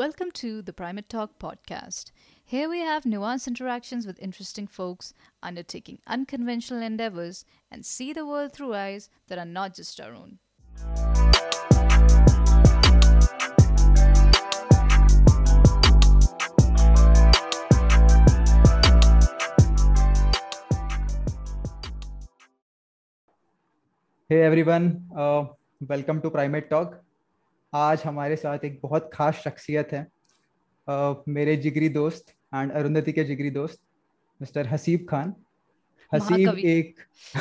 Welcome to the Primate Talk podcast. Here we have nuanced interactions with interesting folks undertaking unconventional endeavors and see the world through eyes that are not just our own. Hey everyone, uh, welcome to Primate Talk. आज हमारे साथ एक बहुत खास शख्सियत है uh, मेरे जिगरी दोस्त एंड अरुंधति के जिगरी दोस्त मिस्टर हसीब खान हसीब। एक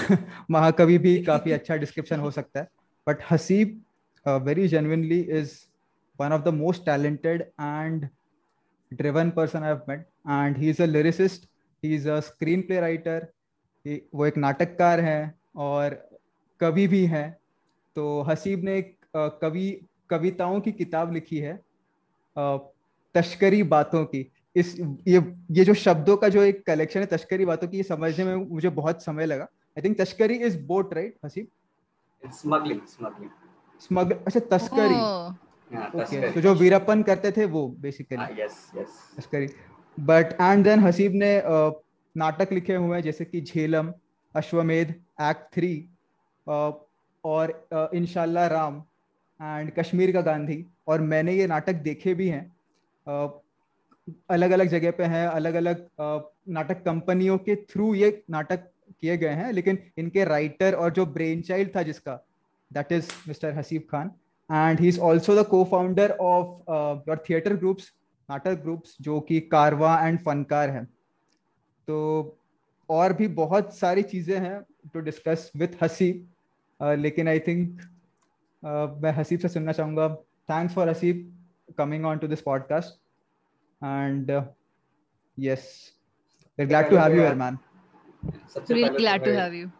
महाकवि भी काफ़ी अच्छा डिस्क्रिप्शन हो सकता है but Haseeb very genuinely is one of the most talented and driven person I met and he is a lyricist he is a screenplay writer वो एक नाटककार है और कवि भी है तो हसीब ने एक कवि कविताओं की किताब लिखी है तश्करी बातों की। इस ये ये जो शब्दों का जो एक कलेक्शन है तश्करी बातों की ये समझने में मुझे बहुत समय लगा। I think तश्करी is what right Haseeb? Smuggling smuggling, smuggling. Smug अच्छा तस्करी। Oh, Yeah, ओके तस्करी. तो जो वीरप्पन करते थे वो बेसिकली yes, yes. तस्करी। बट एंड देन हसीब ने अ, नाटक लिखे हुए हैं जैसे कि झेलम अश्वमेध एक्ट थ्री और अ, इंशाल्लाह राम। एंड कश्मीर का गांधी और मैंने ये नाटक देखे भी हैं। अलग अलग जगह पे हैं अलग अलग नाटक कंपनियों के थ्रू ये नाटक किए गए हैं। लेकिन इनके राइटर और जो ब्रेन चाइल्ड था जिसका that is mister Haseeb Khan and he is also the co founder of your theatre groups नाटक ग्रुप्स जो कि कारवा एंड फनकार है। तो और भी बहुत सारी चीज़ें हैं टू डिस्कस विथ हसीब लेकिन आई थिंक मैं हसीब से सुनना चाहूँगा। Thanks for Haseeb coming on to this podcast and yes we glad to have you here man सबसे really पहले glad तो to मैं- have you.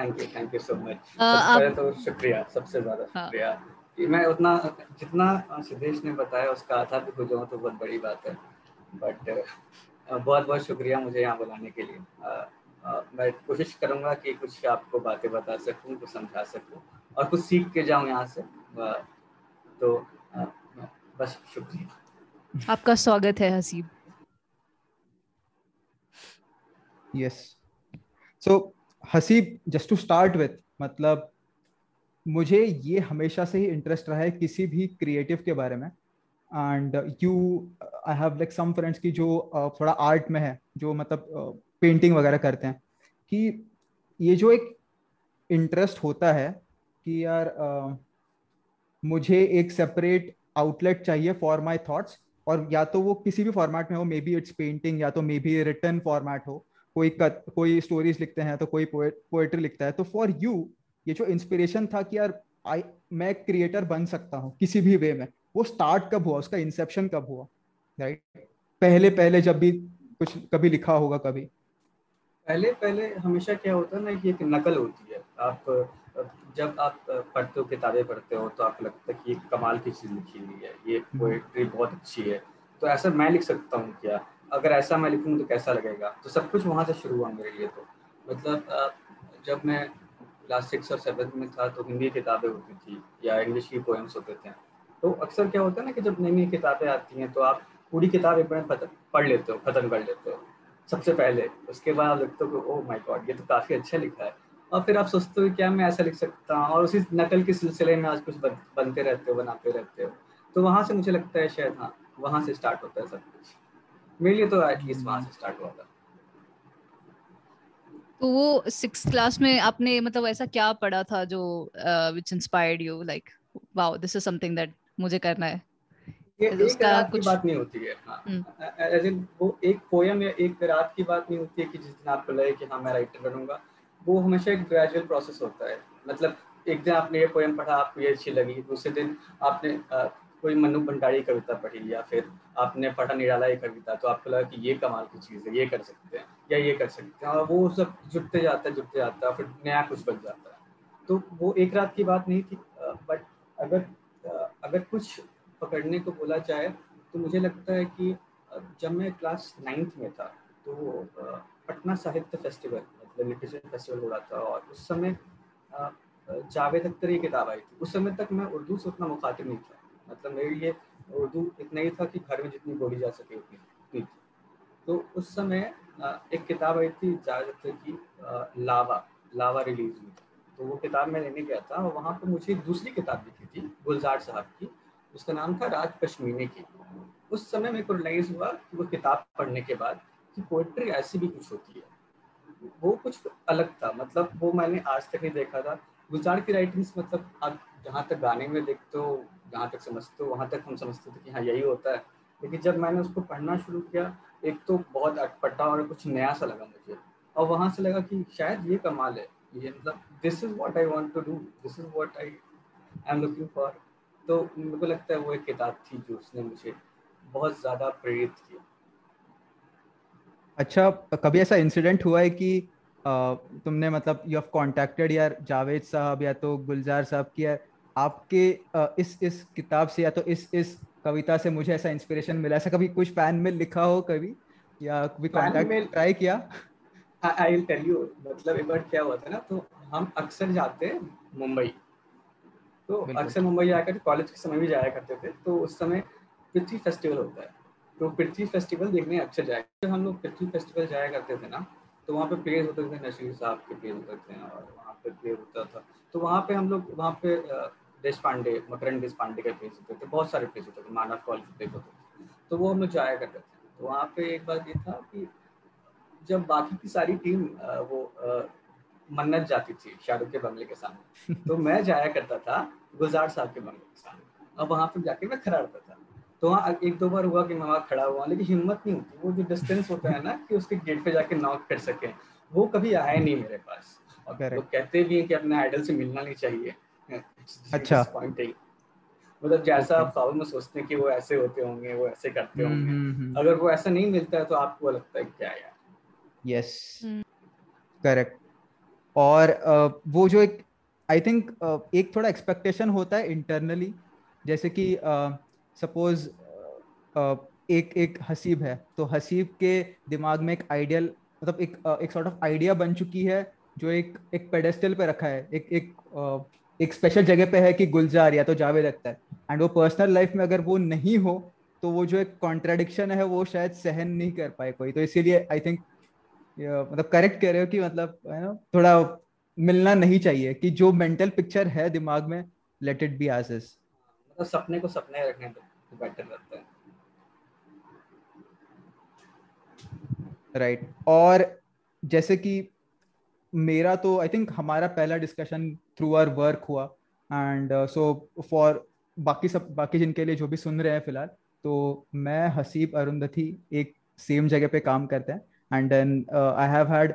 Thank you, thank you so much. Uh, सबसे आप- तो शुक्रिया सबसे ज़्यादा हाँ। शुक्रिया। कि मैं उतना जितना सिद्धेश ने बताया उसका आधा भी हो जाऊँ तो बहुत बड़ी बात है। बट बहुत बहुत शुक्रिया मुझे यहाँ बुलाने के लिए। अ, अ, मैं कोशिश करूँगा कि कुछ आपको बातें बता सकूँ कुछ समझा सकूँ। और कुछ सीख के जाऊँ यहाँ से तो बस शुक्रिया। आपका स्वागत है Haseeb. Yes so Haseeb just to start with मतलब मुझे ये हमेशा से ही इंटरेस्ट रहा है किसी भी क्रिएटिव के बारे में। And you I have like some friends की जो uh, थोड़ा आर्ट में है जो मतलब पेंटिंग uh, वगैरह करते हैं कि ये जो एक इंटरेस्ट होता है कि यार uh, मुझे एक सेपरेट आउटलेट चाहिए फॉर माय थॉट्स और या तो वो किसी भी फॉर्मेट में हो मे बी इट्स पेंटिंग या तो मे बी रिटर्न फॉर्मेट हो कोई कत, कोई स्टोरीज लिखते हैं तो कोई पोएट्री लिखता है तो फॉर यू ये जो इंस्पिरेशन था कि यार आई मैं क्रिएटर बन सकता हूँ किसी भी वे में वो स्टार्ट कब हुआ उसका इंसेप्शन कब हुआ राइट right? पहले पहले जब भी कुछ कभी लिखा होगा कभी पहले पहले हमेशा क्या होता है ना कि एक नकल होती है आप जब आप पढ़ते हो किताबें पढ़ते हो तो आपको लगता है कि ये कमाल की चीज़ लिखी हुई है ये हम्म। पोएट्री बहुत अच्छी है। तो ऐसा मैं लिख सकता हूँ क्या? अगर ऐसा मैं लिखूँ तो कैसा लगेगा? तो सब कुछ वहाँ से शुरू हुआ मेरे लिए तो। मतलब जब मैं क्लास सिक्स और सेवन्थ में था तो हिंदी किताबें होती थी या इंग्लिश की पोएम्स होते थे। तो अक्सर क्या होता है ना कि जब नई नई किताबें आती हैं तो आप पूरी किताब एक बार पढ़ लेते हो खत्म कर लेते हो सबसे पहले। उसके बाद आप लिखते हो कि ओह माय गॉड ये तो काफ़ी अच्छा लिखा है। और फिर आप सोचते हो क्या मैं ऐसा लिख सकता हूँ? और उसी नकल के सिलसिले में आज कुछ बन, बनते रहते हो बनाते रहते हो। तो वहाँ से मुझे लगता है शायद हाँ वहाँ से स्टार्ट होता है सब कुछ। मेरे लिए तो एटलीस्ट वहाँ से स्टार्ट हुआ था। तो वो सिक्स क्लास में आपने मतलब ऐसा क्या पढ़ा था जो which inspired you like wow this is something that मुझे करना है। ये एक रात की कुछ- बात नहीं होती है हाँ। हम्म। एज वो एक पोयम या एक रात की बात नहीं होती है कि जिस दिन आपको लगे कि हाँ मैं राइटर बनूँगा। वो हमेशा एक ग्रेजुअल प्रोसेस होता है। मतलब एक दिन आपने ये पोएम पढ़ा आपको ये अच्छी लगी दूसरे दिन आपने अ, कोई मनु भंडारी कविता पढ़ी या फिर आपने पढ़ा निराला ये कविता तो आपको लगा कि ये कमाल की चीज़ है ये कर सकते हैं या ये कर सकते हैं। और वो सब जुटते जाता है जुटते जाता है फिर नया कुछ बन जाता है। तो वो एक रात की बात नहीं थी बट अगर अगर कुछ पकड़ने को बोला जाए तो मुझे लगता है कि जब मैं क्लास नाइन्थ में था तो Patna Sahitya festival literature festival हो रहा था और उस समय जावेद अख्तर की किताब आई थी। उस समय तक मैं उर्दू से उतना मुखातिब नहीं था। मतलब मेरे लिए उर्दू इतना ही था कि घर में जितनी बोली जा सके उतनी थी। तो उस समय एक किताब आई थी जावेद अख्तर की लावा लावा रिलीज़ हुई। तो वो किताब मैं लेने गया था और वहाँ पर मुझे दूसरी किताब दिखी थी, गुलजार साहब की। उसका नाम था राज पश्मीने की। उस समय मेरे को रिलाइज हुआ कि वो किताब पढ़ने के बाद कि पोइट्री ऐसी भी कुछ होती है। वो कुछ अलग था। मतलब वो मैंने आज तक नहीं देखा था। गुलजार की राइटिंग्स मतलब आप जहाँ तक गाने में देखते हो, जहाँ तक समझते हो, वहाँ तक हम समझते थे कि हाँ यही होता है। लेकिन जब मैंने उसको पढ़ना शुरू किया, एक तो बहुत अटपटा और कुछ नया सा लगा मुझे। और वहाँ से लगा कि शायद ये कमाल है। ये मतलब this is what I want to do this is what I I am looking for तो मेरे को लगता है वो एक किताब थी जो उसने मुझे बहुत ज़्यादा प्रेरित किया। अच्छा कभी ऐसा इंसिडेंट हुआ है कि आ, तुमने मतलब यू हैव कांटेक्टेड यार जावेद साहब या तो गुलजार साहब की यार आपके आ, इस इस किताब से या तो इस इस कविता से मुझे ऐसा इंस्पिरेशन मिला? ऐसा कभी कुछ फ़ैन में लिखा हो कभी? या कभी कांटेक्ट ट्राई किया? आई विल टेल यू मतलब एक बार क्या हुआ था ना तो हम अक्सर जाते हैं मुंबई। तो अक्सर मुंबई जाकर कॉलेज के समय भी जाया करते थे तो उस समय पृथ्वी फेस्टिवल होता है। तो पृथ्वी फेस्टिवल देखने अक्सर जाए। जब हम लोग पृथ्वी फेस्टिवल जाया करते थे ना तो वहाँ पे प्लेयर होते थे नशीर साहब के प्लेयर होते थे और वहाँ पे प्लेयर होता था। तो वहाँ पे हम लोग, वहाँ पे देश पांडे मकरन देश पांडे का पेज होते थे, बहुत सारे पेज होते थे, मानव कॉलेज पेज होते थे। तो वो हम लोग जाया करते थे। तो वहाँ पे एक बात ये था कि जब बाकी की सारी टीम वो मन्नत जाती थी शाहरुख के बंगले के सामने तो मैं जाया करता था गुजार साहब के बंगले के सामने। अब वहाँ पे जाके मैं खड़ा रहता था। तो वहाँ एक दो बार हुआ कि मैं वहाँ खड़ा हुआ लेकिन हिम्मत नहीं होती। वो जो डिस्टेंस होता है ना कि उसके गेट पे जाके नॉक कर सके वो कभी आया नहीं मेरे पास। और लोग कहते भी हैं कि अपने आइडल से मिलना नहीं चाहिए। अच्छा। मतलब जैसा आप ख्वाब में सोचते हैं कि वो ऐसे होते होंगे वो ऐसे करते हम्म, होंगे। हम्म, हम्म। अगर वो ऐसा नहीं मिलता है तो आपको लगता है क्या यार। यस करेक्ट और uh, वो जो एक आई थिंक uh, एक थोड़ा एक्सपेक्टेशन होता है इंटरनली जैसे कि सपोज़ एक एक हसीब है तो हसीब के दिमाग में एक आइडियल मतलब एक एक सॉर्ट ऑफ़ आइडिया बन चुकी है, जो एक एक पेडेस्टल पे रखा है, एक एक एक स्पेशल जगह पे है कि गुलजार या तो जावेद है एंड वो पर्सनल लाइफ में अगर वो नहीं हो तो वो जो एक कॉन्ट्राडिक्शन है, वो शायद सहन नहीं कर पाए कोई। तो इसीलिए आई थिंक मतलब करेक्ट कह रहे हो कि मतलब है ना थोड़ा मिलना नहीं चाहिए कि जो मेंटल पिक्चर है दिमाग में let it be as is मतलब सपने को सपने रखने तो बेटर रहता है। Right right. और जैसे कि मेरा तो आई थिंक हमारा पहला डिस्कशन थ्रू आर वर्क हुआ। एंड सो फॉर बाकी सब, बाकी जिनके लिए जो भी सुन रहे हैं फ़िलहाल तो मैं हसीब अरुंधति एक सेम जगह पे काम करते हैं। And then I have had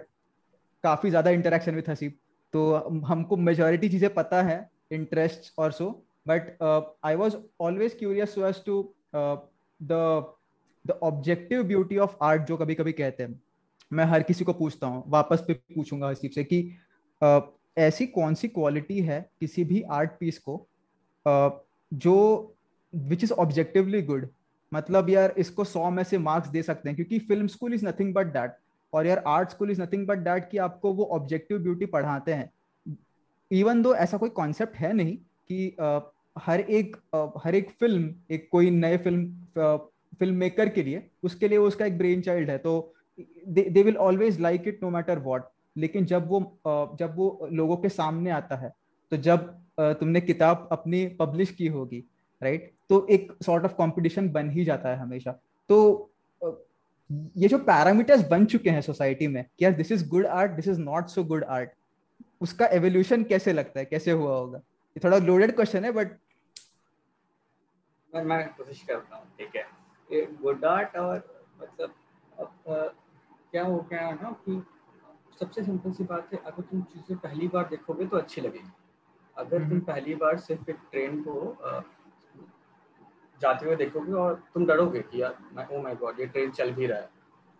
काफ़ी ज़्यादा इंटरेक्शन विथ हसीब। तो हमको मेजोरिटी चीज़ें पता है इंटरेस्ट और so but I was always curious so as to the the objective beauty of art जो कभी कभी कहते हैं मैं हर किसी को पूछता हूँ वापस पे पूछूँगा हसीब से कि uh, ऐसी कौन सी क्वालिटी है किसी भी आर्ट पीस को uh, जो विच इज़ ऑब्जेक्टिवली गुड मतलब यार इसको सौ में से मार्क्स दे सकते हैं क्योंकि film school is nothing but that और यार art school is nothing but that कि आपको वो ऑब्जेक्टिव ब्यूटी पढ़ाते हैं। इवन दो ऐसा कोई कॉन्सेप्ट है नहीं कि uh, हर एक हर एक फ़िल्म एक कोई नए फ़िल्म फ़िल्म मेकर के लिए, उसके लिए उसका एक ब्रेन चाइल्ड है। तो they will always like it no matter what लेकिन जब वो जब वो लोगों के सामने आता है तो जब तुमने किताब अपनी पब्लिश की होगी राइट तो एक सॉर्ट ऑफ़ कंपटीशन बन ही जाता है हमेशा। तो ये जो पैरामीटर्स बन चुके हैं सोसाइटी में, कि यार this is good art this is not so good art उसका एवोल्यूशन कैसे लगता है? कैसे हुआ होगा? ये थोड़ा लोडेड क्वेश्चन है बट मैं मैं कोशिश करता हूँ ठीक है गुड आर्ट और मतलब अब क्या हो गया है ना कि सबसे सिंपल सी बात है अगर तुम चीज़ें पहली बार देखोगे तो अच्छी लगेगी अगर तुम हम्म। पहली बार सिर्फ़ एक ट्रेन को जाते हुए देखोगे और तुम डरोगे कि यार मैं ओ माय गॉड ये ट्रेन चल भी रहा है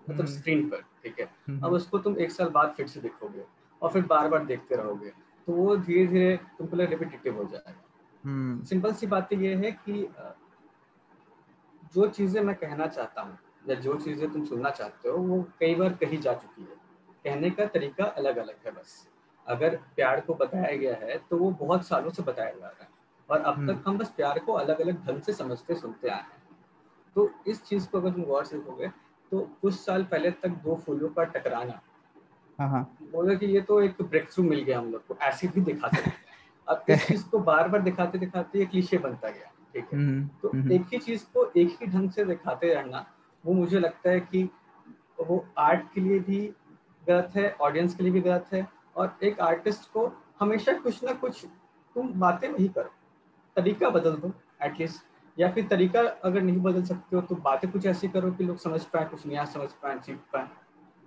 मतलब स्क्रीन हम्म। पर ठीक है हम्म। अब उसको तुम एक साल बाद फिर से देखोगे और फिर बार बार देखते रहोगे तो वो धीरे धीरे तुमको रिपीटेटिव हो जाएगा सिंपल सी बात यह है कि जो चीज़ें मैं कहना चाहता हूँ या जो चीज़ें तुम सुनना चाहते हो वो कई बार कही जा चुकी है। कहने का तरीका अलग अलग है बस। अगर प्यार को बताया गया है तो वो बहुत सालों से बताया जा रहा है और अब तक हम बस प्यार को अलग अलग ढंग से समझते सुनते आए हैं। तो इस चीज़ को अगर तुम गौर से देखोगे तो कुछ साल पहले तक दो फूलों का टकराना हाँ, हाँ। बोले कि ये तो एक ब्रेक थ्रू मिल गया हम लोग को ऐसे भी दिखा सकते अब इस चीज़ को बार बार दिखाते दिखाते एक क्लीशे बनता गया। ठीक है। हम्म, तो हम्म। एक ही चीज़ को एक ही ढंग से दिखाते रहना वो मुझे लगता है कि वो आर्ट के लिए भी गलत है ऑडियंस के लिए भी गलत है और एक आर्टिस्ट को हमेशा कुछ ना कुछ तुम बातें वही करो। तरीका बदल दो एटलीस्ट या फिर तरीका अगर नहीं बदल सकते हो तो बातें कुछ ऐसी करो कि लोग समझ पाए कुछ नया समझ पाए सीख पाए।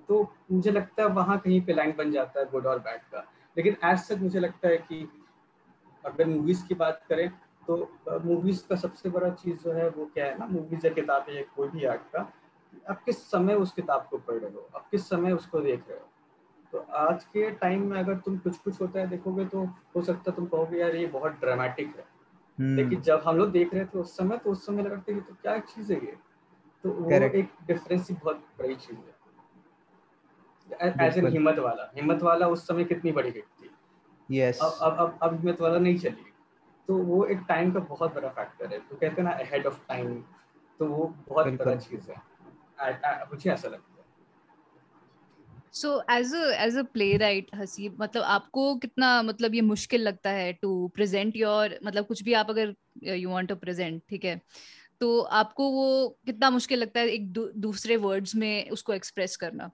तो मुझे लगता है वहाँ कहीं पे लाइन बन जाता है गुड और बैड का। लेकिन एज सच मुझे लगता है कि अगर मूवीज़ की बात करें तो मूवीज़ का सबसे बड़ा चीज़ जो है वो क्या है ना मूवीज़ या किताब या कोई भी आर्ट का आप किस समय उस किताब को पढ़ रहे हो? आप किस समय उसको देख रहे हो? तो आज के टाइम में अगर तुम कुछ कुछ होता है देखोगे तो हो सकता है तुम कहोगे यार ये बहुत ड्रामेटिक है। हम्म। लेकिन जब हम लोग देख रहे थे उस समय तो उस समय लग रहा था तो क्या चीज़ है ये? तो वो एक डिफरेंस ही बहुत बड़ी चीज़ है। एज एन हिम्मत वाला। हिम्मत वाला उस समय कितनी बड़ी हिट थी। Yes. अब अब अब अब हिम्मत वाला नहीं चली। तो वो एक टाइम का बहुत बड़ा फैक्टर है। तो कहते हैं ना अहेड ऑफ़ टाइम तो वो बहुत बड़ा चीज़ है। मुझे ऐसा लगता है। So as as a playwright Haseeb मतलब आपको कितना मतलब ये मुश्किल लगता है टू प्रेजेंट योर मतलब कुछ भी आप अगर यू वांट टू प्रेजेंट ठीक है? तो आपको वो कितना मुश्किल लगता है एक दू, दूसरे वर्ड्स में उसको एक्सप्रेस करना?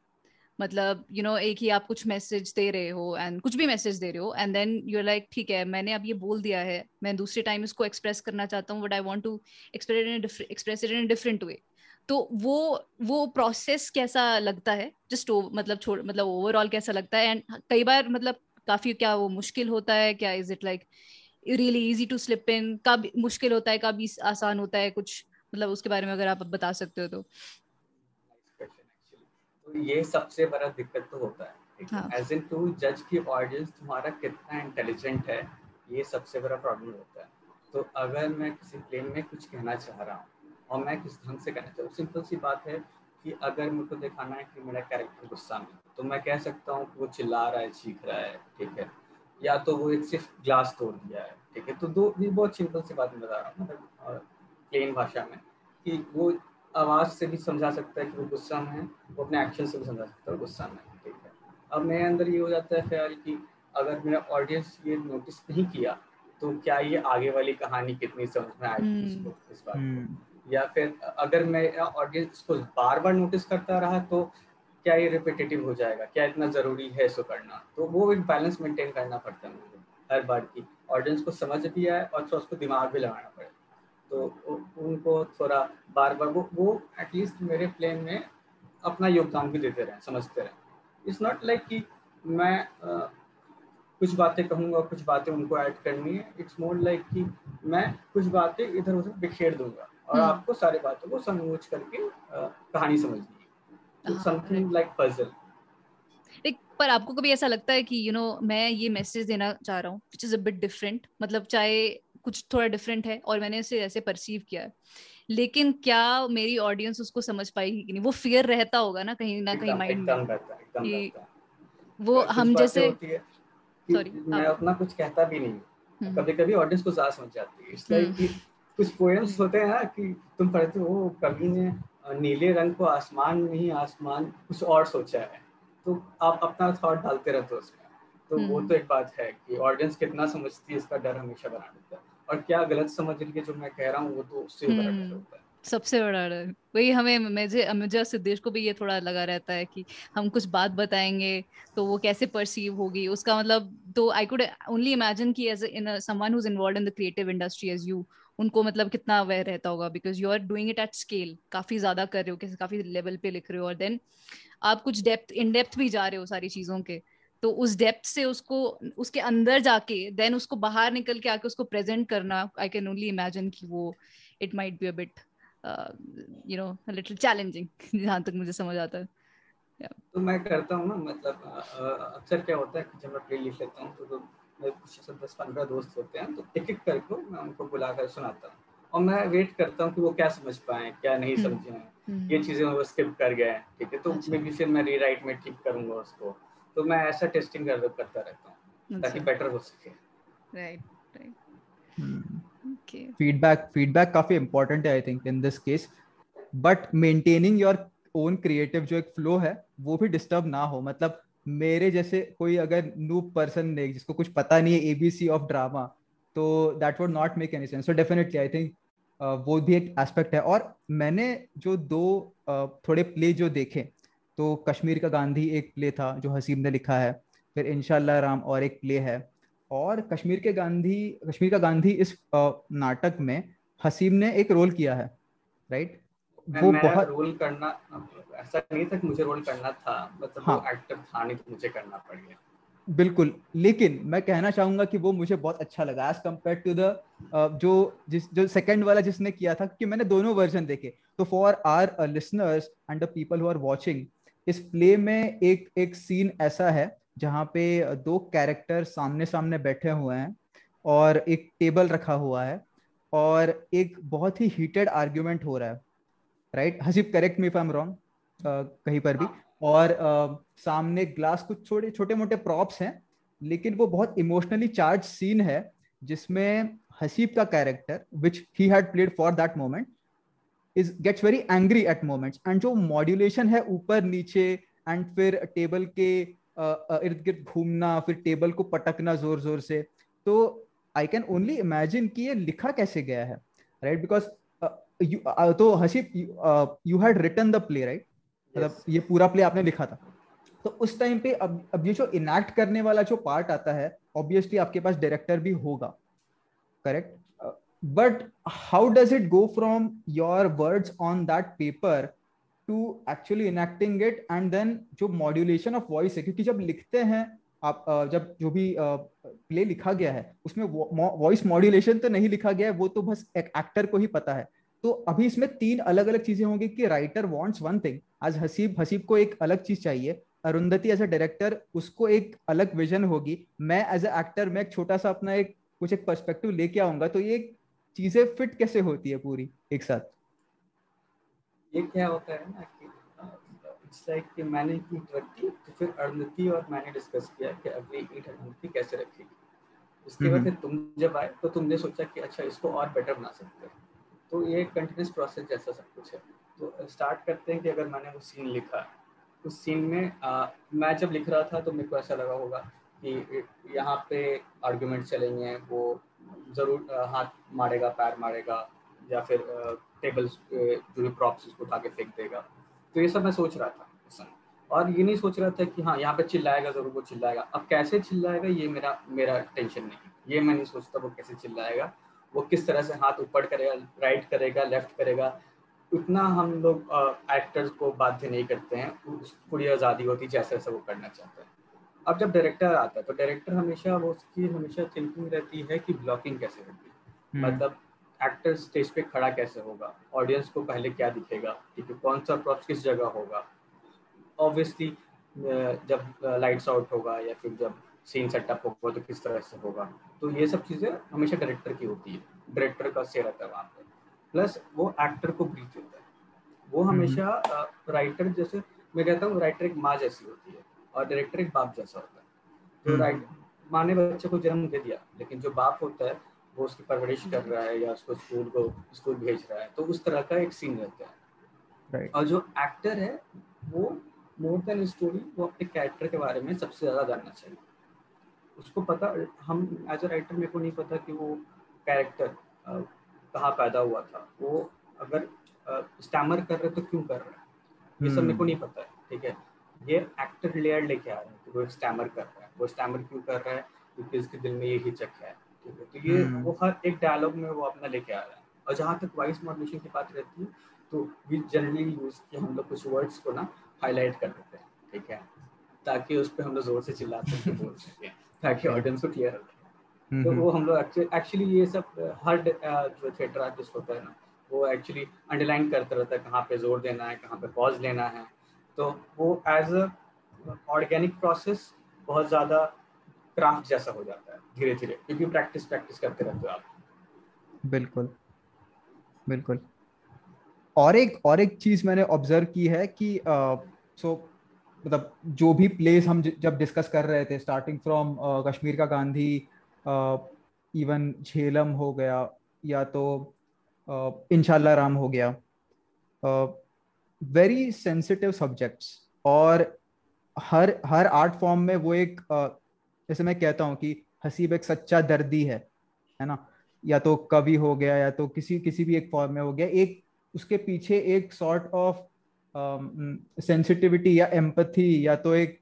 मतलब यू you नो know, एक ही आप कुछ मैसेज दे रहे हो एंड कुछ भी मैसेज दे रहे हो एंड देन यू लाइक ठीक है मैंने अब ये बोल दिया है मैं दूसरे टाइम इसको एक्सप्रेस करना चाहता हूँ but I want to express it in different way तो वो वो प्रोसेस कैसा लगता है? जस्ट मतलब छोड़ मतलब ओवरऑल कैसा लगता है? एंड कई बार मतलब काफ़ी क्या वो मुश्किल होता है? क्या is it like really easy to slip in कब मुश्किल होता है? कब आसान होता है कुछ? मतलब उसके बारे में अगर आप बता सकते हो तो। तो ये सबसे बड़ा दिक्कत तो होता है एज इन टू जज की ऑडियंस तुम्हारा कितना इंटेलिजेंट है ये सबसे बड़ा प्रॉब्लम होता है। तो अगर मैं किसी प्लेन में कुछ कहना चाह रहा हूँ और मैं किस ढंग से कहना चाहूँ सिंपल सी बात है कि अगर मेरे को दिखाना है कि मेरा कैरेक्टर गुस्सा में तो मैं कह सकता हूँ कि वो चिल्ला रहा है चीख रहा है ठीक है? या तो वो एक सिर्फ़ ग्लास तोड़ दिया है ठीक है? तो दो ये बहुत सिंपल सी बात मैं बता रहा हूँ मतलब प्लेन भाषा में कि वो आवाज़ से भी समझा सकता है कि वो गुस्सा में है वो अपने एक्शन से भी समझा सकता है गुस्सा में ठीक है। अब मेरे अंदर ये हो जाता है ख्याल कि अगर मेरा ऑडियंस ये नोटिस नहीं किया तो क्या ये आगे वाली कहानी कितनी समझ में आएगी hmm. इसको इस बात को? हम्म। या फिर अगर मैं ऑडियंस इसको बार बार नोटिस करता रहा तो क्या ये रिपीटेटिव हो जाएगा? क्या इतना ज़रूरी है इसको करना? तो वो एक बैलेंस मेंटेन करना पड़ता है मुझे हर बार की। ऑडियंस को समझ भी आए और थोड़ा उसको दिमाग भी लगाना पड़े तो उनको थोड़ा बार बार वो वो एटलीस्ट मेरे प्लेन में अपना योगदान भी देते रहे समझते रहे। इट्स नॉट लाइक कि मैं आ, कुछ बातें कहूँगा कुछ बातें उनको ऐड करनी है। इट्स मोर लाइक कि मैं कुछ बातें इधर उधर बिखेर दूँगा और hmm. आपको सारी बातों को समझ करके आ, कहानी समझनी है। समथिंग लाइक पजल पर आपको कभी ऐसा लगता है कि यू you नो know, मैं ये मैसेज देना चाह रहा हूँ which is a bit different मतलब चाहे कुछ थोड़ा डिफरेंट है और मैंने इसे ऐसे परसीव किया है। लेकिन क्या मेरी ऑडियंस उसको समझ पाएगी कि नहीं? वो फियर रहता होगा ना कहीं ना कहीं माइंड में। कि वो हम जैसे सॉरी मैं अपना कुछ कहता भी नहीं कभी कभी ऑडियंस को ज़्यादा समझ जाती है। इसलिए हम्म। कि कुछ पोएम्स होते हैं ना कि तुम पढ़ते हो कवि ने नीले रंग को आसमान नहीं आसमान कुछ और सोचा है। तो आप अपना थॉट डालते रहते हो उसमें। तो वो हम्म। तो एक बात है कि ऑडियंस कितना समझती है इसका डर हमेशा बना देता है। और क्या गलत समझ रही है जो मैं कह रहा हूँ वो तो उससे बड़ा डर हम्म, होता है। सबसे बड़ा डर वही हमें मुझे मुझे सिद्धेश को भी ये थोड़ा लगा रहता है कि हम कुछ बात बताएँगे तो वो कैसे परसीव होगी? उसका मतलब तो आई कुड ओनली इमेजिन कि as in someone whose involve in the creative industry as you उनको मतलब कितना अवेयर रहता होगा? Because you are doing it at scale काफ़ी ज़्यादा कर रहे हो कैसे काफ़ी लेवल पे लिख रहे हो और देन आप कुछ डेप्थ इन डेप्थ भी जा रहे हो सारी चीज़ों के। तो उस डेप्थ से उसको उसके अंदर जाके देन उसको बाहर निकल के आके उसको प्रेजेंट करना आई कैन ओनली इमेजिन कि वो it might be a bit you know little challenging जहाँ तक मुझे समझ आता है। तो मैं करता हूँ ना मतलब अक्सर क्या होता है कि जब मैं प्ले लिख लेता हूँ तो, तो मेरे कुछ दस पंद्रह दोस्त होते हैं तो एक एक करके मैं उनको बुलाकर सुनाता हूँ। और मैं वेट करता हूँ कि वो क्या समझ पाए क्या नहीं हम्म, समझे। हम्म। ये चीज़ें वो स्किप कर गए ठीक है? तो मे अच्छा। फिर मैं रीराइट में ठीक करूँगा उसको। तो मैं ऐसा टेस्टिंग कर, करता रहता हूँ ताकि बेटर अच्छा। हो सके। राइट राइट फीडबैक फीडबैक काफ़ी इंपॉर्टेंट है I think in this case but maintaining your own creative जो एक फ्लो है वो भी डिस्टर्ब ना हो। मतलब मेरे जैसे कोई अगर न्यू पर्सन ने जिसको कुछ पता नहीं है एबीसी ऑफ़ ड्रामा तो that would not make any sense so definitely I think वो भी एक एस्पेक्ट है। और मैंने जो दो uh, थोड़े प्ले जो देखे तो कश्मीर का गांधी एक प्ले था जो हसीब ने लिखा है। फिर इनशाला राम और एक प्ले है। और कश्मीर के गांधी कश्मीर का गांधी इस नाटक में हसीब ने एक रोल किया है राइट वो बहुत रोल करना ऐसा नहीं था कि मुझे रोल करना था मतलब हाँ. एक्टर था नहीं तो मुझे करना पड़ गया। बिल्कुल लेकिन मैं कहना चाहूँगा कि वो मुझे बहुत अच्छा लगा एज कंपेयर टू द जो जिस जो सेकंड वाला जिसने किया था कि मैंने दोनों वर्जन देखे। तो for our listeners and the people who are watching इस प्ले में एक एक सीन ऐसा है जहाँ पे दो कैरेक्टर सामने सामने बैठे हुए हैं और एक टेबल रखा हुआ है और एक बहुत ही हीटेड आर्ग्यूमेंट हो रहा है right Haseeb correct me if I am wrong कहीं पर भी। और uh, सामने ग्लास कुछ छोटे छोटे मोटे प्रॉप्स हैं लेकिन वो बहुत इमोशनली चार्ज सीन है जिसमें हसीब का character which he had played for that moment is gets very angry at moments and जो मॉड्यूलेशन है ऊपर नीचे एंड फिर टेबल के इर्द गिर्द घूमना फिर टेबल को पटकना ज़ोर ज़ोर से तो आई कैन ओनली इमेजिन कि ये लिखा कैसे गया है राइट बिकॉज़ तो Haseeb you had written the play right मतलब ये पूरा प्ले आपने लिखा था। तो उस टाइम पे अब अब ये जो इनैक्ट करने वाला जो पार्ट आता है ऑब्वियसली आपके पास डायरेक्टर भी होगा correct but how does it go from your words on that paper to actually enacting it and then जो मॉड्यूलेशन ऑफ़ वॉइस है, क्योंकि जब लिखते हैं, आप जब जो भी प्ले लिखा गया है, उसमें वॉइस मॉड्यूलेशन तो नहीं लिखा गया है, वो तो बस एक एक्टर को ही पता है। तो अभी इसमें तीन अलग अलग चीज़ें होंगी कि राइटर वांट्स वन थिंग आज हसीब हसीब को एक अलग चीज़ चाहिए, अरुंधति एज अ डायरेक्टर उसको एक अलग विजन होगी। मैं एज अ एक्टर मैं एक छोटा सा अपना एक, कुछ एक पर्सपेक्टिव लेके आऊँगा तो ये चीज़ें फिट कैसे होती है पूरी एक साथ? ये क्या होता है ना कि इट्स लाइक कि मैंने ईट रखी तो फिर अरुंधति और मैंने डिस्कस किया कि अगली ईट अरुंधति कैसे रखेगी उसके बाद फिर तुम जब आए तो तुमने सोचा कि अच्छा इसको और बेटर बना सकते हैं। तो ये कंटिन्यूस प्रोसेस जैसा सब कुछ है। तो स्टार्ट करते हैं कि अगर मैंने वो सीन लिखा उस सीन में आ, मैं जब लिख रहा था तो मेरे को ऐसा लगा होगा कि यहाँ पे आर्ग्यूमेंट चलेंगे वो ज़रूर हाथ मारेगा, पैर मारेगा, या फिर टेबल्स जो भी प्रॉप्स उसको उठा के फेंक देगा। तो ये सब मैं सोच रहा था और ये नहीं सोच रहा था कि हाँ यहाँ पे चिल्लाएगा ज़रूर, वो चिल्लाएगा। अब कैसे चिल्लाएगा, ये मेरा मेरा टेंशन नहीं ये मैं नहीं सोचता वो कैसे चिल्लाएगा। वो किस तरह से हाथ ऊपर करेगा राइट करेगा लेफ़्ट करेगा। उतना हम लोग एक्टर्स को बाध्य नहीं करते हैं। पूरी आज़ादी होती जैसे जैसे वो करना चाहते अब जब डायरेक्टर आता है तो डायरेक्टर हमेशा वो उसकी हमेशा थिंकिंग रहती है कि ब्लॉकिंग कैसे होगी? हम्म। मतलब एक्टर स्टेज पे खड़ा कैसे होगा? ऑडियंस को पहले क्या दिखेगा? ठीक है कौन सा प्रॉप्स किस जगह होगा? ऑब्वियसली जब लाइट्स आउट होगा या फिर जब सीन सेटअप होगा तो किस तरह से होगा? तो ये सब चीज़ें हमेशा डायरेक्टर की होती है। डायरेक्टर का से रहता है वहाँ पे। प्लस वो एक्टर को ब्रीफ होता है। वो हम्म। हमेशा राइटर जैसे मैं कहता हूँ राइटर एक माँ जैसी होती है। और डायरेक्टर एक बाप जैसा होता है। तो राइट हम्म। माँ ने बच्चे को जन्म दे दिया लेकिन जो बाप होता है वो उसकी परवरिश कर रहा है या उसको स्कूल को स्कूल भेज रहा है तो उस तरह का एक सीन रहता है। Right. और जो एक्टर है वो मोर देन स्टोरी वो अपने कैरेक्टर के बारे में सबसे ज़्यादा जानना चाहिए। उसको पता हम एज अ राइटर मेरे को नहीं पता कि वो कैरेक्टर कहाँ पैदा हुआ था। वो अगर स्टैमर कर रहे तो क्यों कर रहे हैं? ये सब मेरे को नहीं पता है ठीक है? ये एक्टर लेयर लेके आ रहे हैं कि वो स्टैमर कर रहा है। वो स्टैमर क्यों कर रहा है? क्योंकि इसके दिल में ये हिचक है। ठीक है तो ये हम्म। वो हर एक डायलॉग में वो अपना लेके आ रहा है। और जहाँ तक वॉइस मॉडुलेशन की बात रहती है तो वी जनरली यूज़ कि हम लोग कुछ वर्ड्स को ना हाईलाइट कर देते हैं ठीक है? ताकि उस पर हम लोग ज़ोर से चिल्लाते बोल सकें ताकि ऑडियंस को क्लियर हो तो हम्म, वो हम्म। हम लोग एक्चुअली ये सब हर जो थिएटर आर्टिस्ट होता है ना वो एक्चुअली अंडरलाइन करता रहता है कहाँ पे ज़ोर देना है कहाँ पे पॉज लेना है। तो वो एज अ ऑर्गेनिक प्रोसेस बहुत ज़्यादा क्राफ्ट जैसा हो जाता है धीरे धीरे क्योंकि प्रैक्टिस प्रैक्टिस करते रहते हो आप। बिल्कुल बिल्कुल। और एक और एक चीज़ मैंने ऑब्ज़र्व की है कि सो मतलब जो भी प्लेस हम जब डिस्कस कर रहे थे स्टार्टिंग फ्रॉम कश्मीर का गांधी इवन झेलम हो गया या तो इंशाल्लाह राम हो गया। वेरी सेंसिटिव सब्जेक्ट्स और हर हर आर्ट फॉर्म में वो एक जैसे मैं कहता हूँ कि हसीब एक सच्चा दर्दी है है ना? या तो कवि हो गया या तो किसी किसी भी एक फॉर्म में हो गया, एक उसके पीछे एक सॉर्ट ऑफ़ सेंसिटिविटी या एम्पथी या तो एक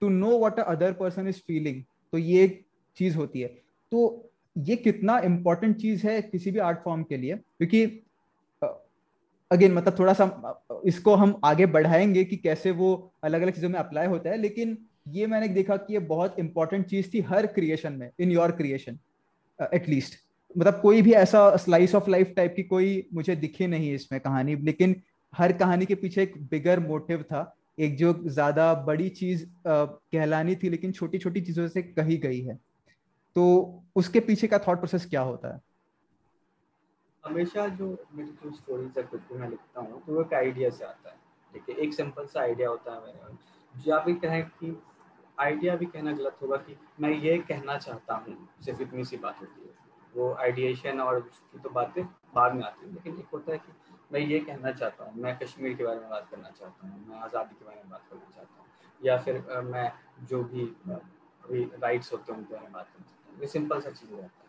to know what other person is feeling तो ये एक चीज़ होती है। तो ये कितना इम्पोर्टेंट चीज़ है किसी भी आर्ट फॉर्म के लिए, क्योंकि अगेन मतलब थोड़ा सा, इसको हम आगे बढ़ाएँगे कि कैसे वो अलग अलग चीज़ों में अप्लाई होता है, लेकिन ये मैंने देखा कि ये बहुत इंपॉर्टेंट चीज़ थी हर क्रिएशन में इन योर क्रिएशन एटलीस्ट मतलब कोई भी ऐसा स्लाइस ऑफ़ लाइफ टाइप की कोई मुझे दिखी नहीं इसमें कहानी, लेकिन हर कहानी के पीछे एक बिगर मोटिव था। एक जो ज़्यादा बड़ी चीज़ कहलानी थी, लेकिन छोटी छोटी चीज़ों से कही गई है। तो उसके पीछे का थॉट प्रोसेस क्या होता है? हमेशा जो मेरी जो स्टोरीज है कुछ भी मैं लिखता हूँ तो वो एक आइडिया से आता है। ठीक है एक सिंपल सा आइडिया होता है मेरे जो आप भी कहें कि आइडिया भी कहना गलत होगा कि मैं ये कहना चाहता हूँ, सिर्फ़ इतनी सी बात होती है। वो आइडिएशन और उसकी तो बातें बाद में आती है, लेकिन एक होता है कि मैं ये कहना चाहता हूँ, मैं कश्मीर के बारे में बात करना चाहता हूँ, मैं आज़ादी के बारे में बात करना चाहता हूँ, या फिर मैं जो भी राइट्स होते हैं, उनके बारे में बात करना चाहता हूँ। ये सिंपल सा चीज़ रहता है।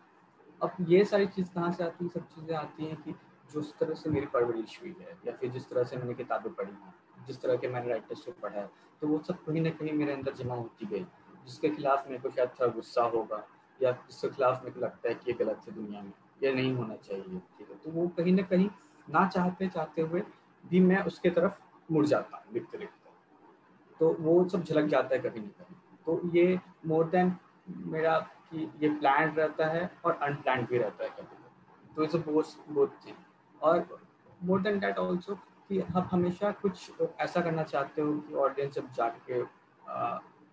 अब ये सारी चीज़ कहाँ से आती है? सब चीज़ें आती हैं कि जिस तरह से मेरी परवरिश हुई है, या फिर जिस तरह से मैंने किताबें पढ़ी हैं, जिस तरह के मैंने राइटर्स को पढ़ा है तो वो सब कहीं ना कहीं मेरे अंदर जमा होती गई, जिसके खिलाफ मेरे को शायद थोड़ा गुस्सा होगा, या जिसके खिलाफ मेरे को लगता है कि ये गलत है दुनिया में, ये नहीं होना चाहिए, ठीक है? तो वो कहीं ना कहीं ना चाहते चाहते हुए भी मैं उसके तरफ़ मुड़ जाता हूँ, लिखते लिखते। तो वो सब झलक जाता है कभी ना कभी तो ये मोर देन मेरा कि ये प्लान रहता है और अनप्लान भी रहता है कभी तो इट्स बोथ बोथ थिंग और मोर देन डैट ऑल्सो कि आप हमेशा कुछ ऐसा करना चाहते हो कि ऑडियंस जब जाग के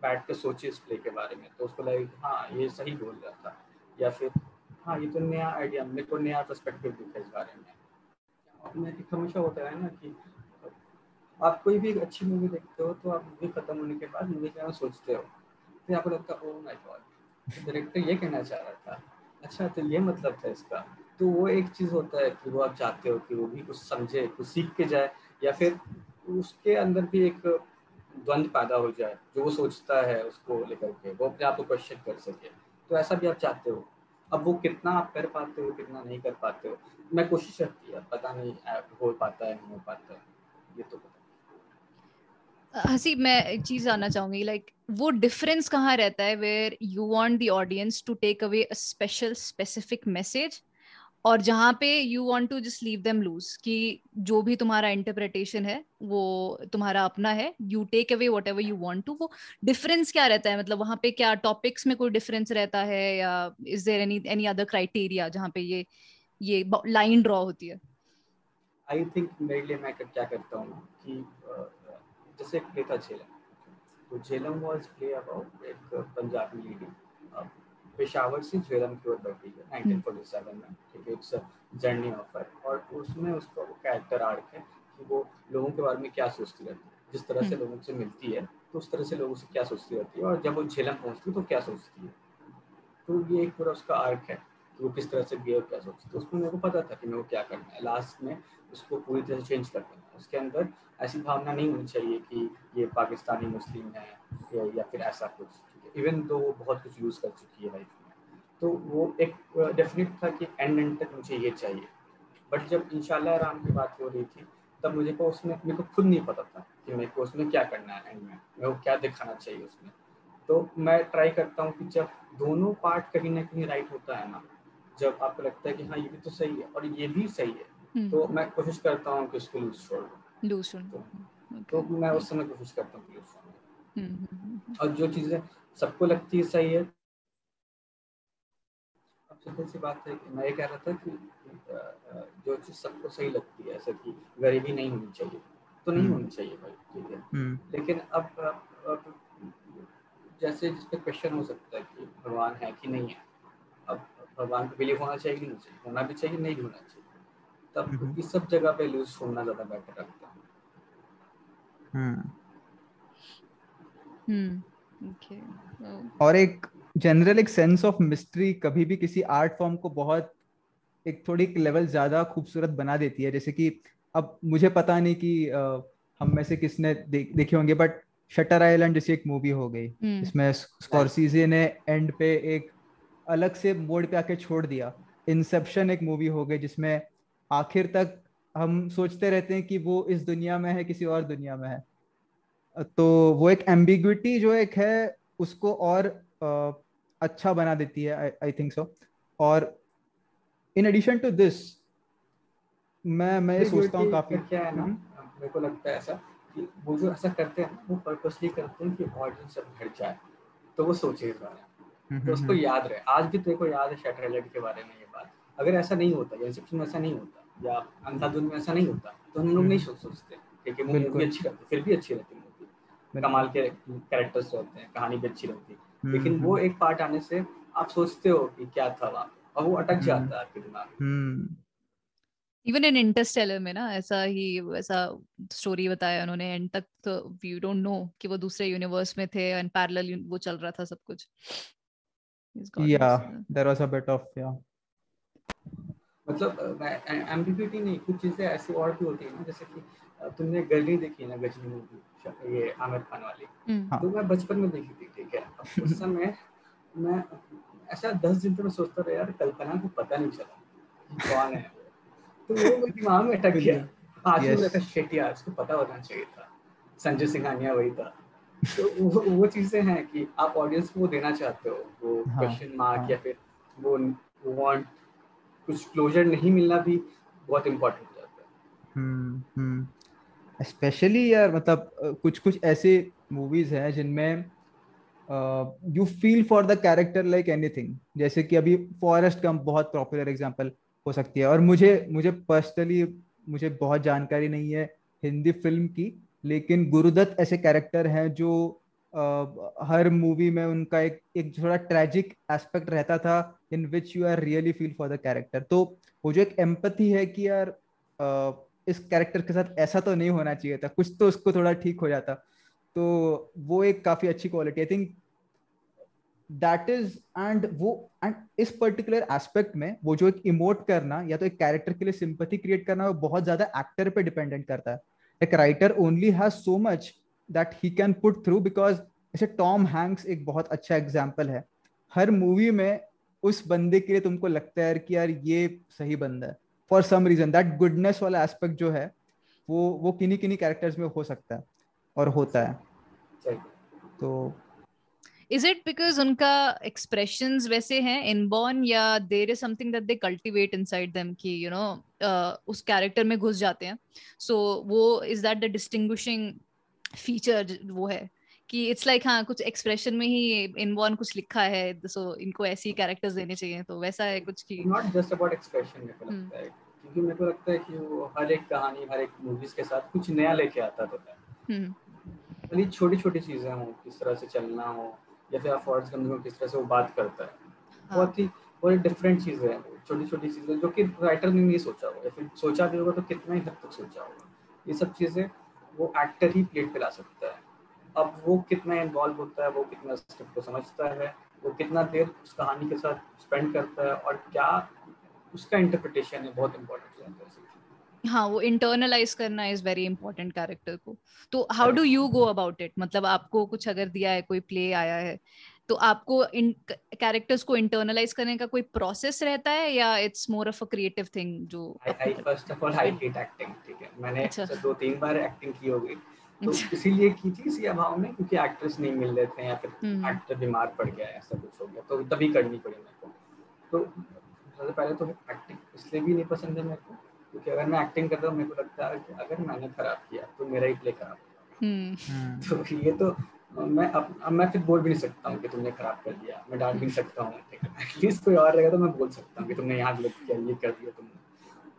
बैठ के सोचे इस प्ले के बारे में तो उसको लगे हाँ ये सही बोल रहा था। या फिर हाँ ये तो नया आइडिया मेरे को नया पर्सपेक्टिव दिखा इस बारे में। अपने एक हमेशा होता है ना कि आप कोई भी अच्छी मूवी देखते हो तो आप मूवी खत्म होने के बाद मूवी के बारे में सोचते हो। फिर आपको लगता है ओ माय गॉड डायरेक्टर ये कहना चाह रहा था अच्छा तो ये मतलब था इसका। तो वो एक चीज़ होता है कि वो आप चाहते हो कि वो भी कुछ समझे, कुछ सीख के जाए, या फिर उसके अंदर भी एक द्वंद पैदा हो जाए, जो वो सोचता है उसको लेकर के, वो अपने आप को क्वेश्चन कर सके। तो ऐसा भी आप चाहते हो? अब वो कितना आप कर पाते हो, कितना नहीं कर पाते हो? मैं कोशिश रहती है, पता नहीं हो पाता है, नहीं हो पाता है, ये तो हसी, मैं एक चीज़ जानना चाहूँगी लाइक वो डिफरेंस कहाँ रहता है where you want the audience to take away a special specific message और जहाँ पे you want to just leave them loose कि जो भी तुम्हारा इंटरप्रिटेशन है, वो तुम्हारा अपना है you take away whatever you want to वो डिफरेंस क्या रहता है? मतलब वहाँ पे क्या टॉपिक्स में कोई डिफरेंस रहता है या is there any any other criteria जहाँ पे ये ये लाइन ड्रॉ होती है? आई थिंक मेरे लिए मैं क्या करता हूँ कि जैसे एक प्ले था झेलम तो झेलम वाज प्ले अबाउट एक पंजाबी लेडी पेशावर से झेलम की ओर बढ़ती है 1947 में। ठीक है इट्स जर्नी ऑफ़ और उसमें उसका वो कैरेक्टर आर्क है कि वो लोगों के बारे में क्या सोचती रहती है। जिस तरह से हम्म। लोगों से मिलती है तो उस तरह से लोगों से क्या सोचती रहती है और जब वो झेलम पहुँचती है तो क्या सोचती है। तो ये एक पूरा उसका आर्क है कि वो किस तरह से बिहेव क्या सोचती है। तो उसमें मेरे को पता था कि मेरे को क्या करना है। लास्ट में उसको पूरी तरह से चेंज कर देना है उसके अंदर ऐसी भावना नहीं होनी चाहिए कि ये पाकिस्तानी मुस्लिम है या, या फिर ऐसा कुछ इवन दो वो बहुत कुछ यूज़ कर चुकी है लाइफ में। तो वो एक डेफिनेट था कि एंड एंड तक मुझे ये चाहिए। बट जब इंशाल्लाह राम की बात हो रही थी तब मुझे को उसमें मेरे को खुद नहीं पता था कि मेरे को उसमें क्या करना है एंड में मेरे को क्या दिखाना चाहिए उसमें। तो मैं ट्राई करता हूँ कि जब दोनों पार्ट कहीं ना कहीं राइट होता है ना जब आपको लगता है कि हाँ ये भी तो सही है और ये भी सही है हम्म। तो मैं कोशिश करता हूँ कि उसको लूज छोड़ लूज छोड़ तो, तो मैं उस समय कोशिश करता हूँ छोड़ हम्म, हम्म, और जो चीज़ें सबको लगती है सही है। अब सिंपल सी बात है कि मैं ये कह रहा था कि जो चीज़ सबको सही लगती है ऐसा कि गरीबी नहीं होनी चाहिए तो नहीं होनी चाहिए भाई ठीक है। लेकिन अब, अब अब जैसे जिस पे क्वेश्चन हो सकता है कि भगवान है कि नहीं है अब भगवान को बिलीव होना चाहिए कि नहीं चाहिए होना भी चाहिए नहीं होना चाहिए। तब इस सब जगह पे लूज छोड़ना ज़्यादा बेटर लगता है। हम्म हम्म और एक जनरल एक सेंस ऑफ़ मिस्ट्री कभी भी किसी आर्ट फॉर्म को बहुत एक थोड़ी लेवल ज़्यादा खूबसूरत बना देती है। जैसे कि अब मुझे पता नहीं कि हम में से किसने दे, देखे होंगे बट शटर आइलैंड जैसी एक मूवी हो गई। हम्म। इसमें स्कॉर्सीजे ने एंड पे एक अलग से मोड पे आके छोड़ दिया। इंसेप्शन एक मूवी हो गई जिसमें आखिर तक हम सोचते रहते हैं कि वो इस दुनिया में है किसी और दुनिया में है। तो वो एक एम्बिग्विटी जो एक है उसको और आ, अच्छा बना देती है आई थिंक सो और इन एडिशन टू दिस मैं मैं सोचता हूँ काफ़ी। क्या है ना? हम्म। मेरे को लगता है ऐसा कि वो जो ऐसा करते हैं वो पर्पसली करते हैं कि ऑडियंस सब घट जाए। तो वो सोचे इस बारे में। तो उसको याद रहे। आज भी तेरे को याद है शटर के बारे में ये बात। अगर ऐसा नहीं होता इंसेप्शन में ऐसा नहीं होता या अंधाधुन में ऐसा नहीं होता। तो हम लोग नहीं सोच सोचते ठीक है मूवी अच्छी रहती फिर भी अच्छी रहती मूवी। कमाल के कैरेक्टर्स रहते हैं कहानी भी अच्छी रहती। है लेकिन वो एक पार्ट आने से आप सोचते हो कि क्या था वहाँ और वो अटक जाता है आपके दिमाग इवन इन इंटरस्टेलर में ना ऐसा ही ऐसा स्टोरी बताया उन्होंने एंड तक तो वी डोंट नो कि वो दूसरे यूनिवर्स में थे एंड पैरेलल वो चल रहा था सब कुछ। या there was a bit of या मतलब एम्बिग्यूटी नहीं कुछ चीज़ें ऐसी और भी होती है ना जैसे कि तुमने गजनी देखी है ना गजनी मूवी ये आमिर खान वाली? हम्म। तो मैं बचपन में देखी थी ठीक है? उस समय मैं ऐसा दस दिन तो मैं सोचता रहा यार कल्पना को पता नहीं चला कौन है तो वो मेरे दिमाग में अटक गया। आज yes. लगा शिट यार उसको पता होना चाहिए था। संजय सिंघानिया वही था। तो वो वो चीज़ें हैं कि आप ऑडियंस को देना चाहते हो वो क्वेश्चन हाँ, मार्क हाँ. या फिर वो वांट कुछ क्लोजर नहीं मिलना भी बहुत इम्पोर्टेंट हो जाता है। हम्म स्पेशली यार मतलब कुछ कुछ ऐसे मूवीज़ हैं जिनमें you feel for the character like anything जैसे कि अभी फॉरेस्ट कम बहुत पॉपुलर एग्जांपल हो सकती है। और मुझे मुझे पर्सनली मुझे बहुत जानकारी नहीं है हिंदी फ़िल्म की लेकिन गुरुदत्त ऐसे कैरेक्टर हैं जो आ, हर मूवी में उनका एक एक थोड़ा ट्रेजिक एस्पेक्ट रहता था। In which you are really feel for the character तो वो जो एक एम्पथी है कि यार इस कैरेक्टर के साथ ऐसा तो नहीं होना चाहिए था, कुछ तो उसको थोड़ा ठीक हो जाता। तो वो एक काफ़ी अच्छी quality I think that is and वो एंड इस पर्टिकुलर एस्पेक्ट में वो जो एक इमोट करना या तो एक कैरेक्टर के लिए सिंपथी क्रिएट करना वो बहुत ज़्यादा एक्टर पे डिपेंडेंट करता है। एक writer only has so much that he can put through because जैसे टॉम हैंक्स एक बहुत अच्छा एग्ज़ाम्पल है। हर मूवी में उस बंदे के लिए तुमको लगता है कि यार ये सही बंदा है। For some reason that goodness वाला एस्पेक्ट जो है वो वो किन्हीं किन्हीं कैरेक्टर्स में हो सकता है और होता है। तो इज़ इट बिकॉज़ उनका एक्सप्रेशन वैसे हैं इनबॉर्न या there is something that they cultivate inside them कि यू नो उस कैरेक्टर में घुस जाते हैं? सो so, वो is that the distinguishing feature वो है? कि इट्स लाइक like, हाँ कुछ एक्सप्रेशन में ही इनबॉर्न कुछ लिखा है सो so, इनको ऐसी कैरेक्टर्स देने चाहिए तो वैसा है कुछ की नॉट जस्ट अबाउट एक्सप्रेशन मेरे को लगता है क्योंकि मेरे को लगता है कि वो हर एक कहानी हर एक मूवीज़ के साथ कुछ नया लेके आता था भले छोटी छोटी चीज़ें हो किस तरह से चलना हो या फिर फॉरेस्ट गंभ को किस तरह से वो बात करता है। हाँ. बहुत ही बहुत डिफरेंट चीज़ें हैं छोटी छोटी चीज़ें जो कि राइटर ने नहीं सोचा होगा या फिर सोचा भी होगा तो कितना ही हद तक सोचा होगा। ये सब चीज़ें वो एक्टर ही प्लेट पे ला सकता है। अब वो कितना इन्वॉल्व होता है वो कितना स्क्रिप्ट को समझता है वो कितना देर उस कहानी के साथ स्पेंड करता है और क्या उसका इंटरप्रिटेशन है बहुत इंपॉर्टेंट है हाँ वो इंटरनलाइज करना इज़ वेरी इंपॉर्टेंट कैरेक्टर को। तो how do you go about it मतलब आपको कुछ अगर दिया है कोई प्ले आया है तो आपको इन कैरेक्टर्स को इंटरनलाइज करने का कोई प्रोसेस रहता है या it's more of a creative thing जो I first of all I hate acting ठीक है। मैंने अच्छा. दो तीन बार एक्टिंग की होगी। तो। इसीलिए की थी इसी अभाव में क्योंकि एक्ट्रेस नहीं मिल रहे थे या फिर एक्टर हम्म। बीमार पड़ गया ऐसा कुछ हो गया तो तभी करनी पड़ी मेरे को तो सबसे पहले तो एक्टिंग इसलिए भी नहीं पसंद है मेरे को क्योंकि अगर मैं एक्टिंग कर रहा हूँ मेरे को लगता है कि अगर मैंने खराब किया तो मेरा ही प्ले खराब हम्म। तो ये तो मैं अब अब मैं फिर बोल भी नहीं सकता हूँ कि तुमने खराब कर दिया मैं डांट भी नहीं सकता हूँ एटलीस्ट कोई और रहेगा तो मैं बोल सकता हूँ कि तुमने यहाँ गलत किया ये कर दिया तुमने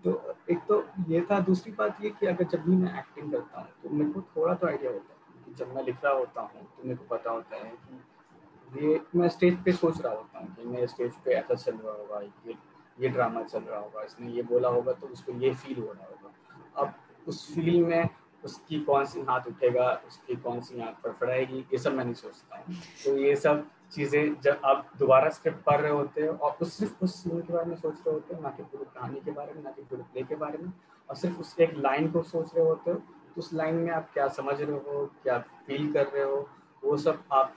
तो एक तो ये था, दूसरी बात ये कि अगर जब भी मैं एक्टिंग करता हूँ तो मेरे को थोड़ा तो आइडिया होता है कि जब मैं लिख रहा होता हूँ तो मेरे को पता होता है कि ये मैं स्टेज पे सोच रहा होता हूँ कि मैं स्टेज पे ऐसा चल रहा होगा, ये ये ड्रामा चल रहा होगा, इसने ये बोला होगा तो उसको ये फील हो रहा होगा। अब उस फील में उसकी कौन सी हाथ उठेगा, उसकी कौन सी आँख फड़फड़ाएगी, ये सब मैं नहीं सोचता हूँ। तो ये सब चीज़ें जब आप दोबारा स्क्रिप्ट पढ़ रहे होते हो और उस सिर्फ़ उस सीन के बारे में सोच रहे होते हो ना कि पूरी कहानी के बारे में ना कि पूरे प्ले के बारे में और सिर्फ़ उस एक लाइन को सोच रहे होते हो तो उस लाइन में आप क्या समझ रहे हो क्या फील कर रहे हो वो सब आप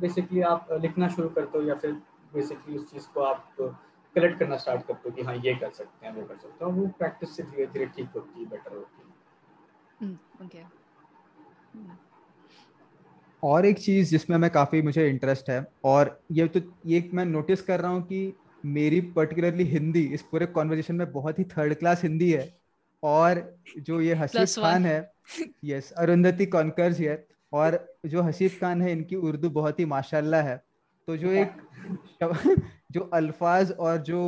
बेसिकली आप लिखना शुरू करते हो या फिर बेसिकली उस चीज़ को आप कलेक्ट करना स्टार्ट करते हो कि हाँ ये कर सकते हैं वो कर सकते हैं वो प्रैक्टिस से धीरे धीरे ठीक होती है बेटर होती है ओके hmm, hmm. और एक चीज़ जिसमें मैं काफ़ी मुझे इंटरेस्ट है और ये तो ये मैं नोटिस कर रहा हूँ कि मेरी पर्टिकुलरली हिंदी इस पूरे कॉन्वर्जेशन में बहुत ही थर्ड क्लास हिंदी है और जो ये हसीफ खान है यस अरुंधति कॉन्कर्स है और जो हसीफ खान है इनकी उर्दू बहुत ही माशाल्लाह है। तो जो एक जो अल्फाज और जो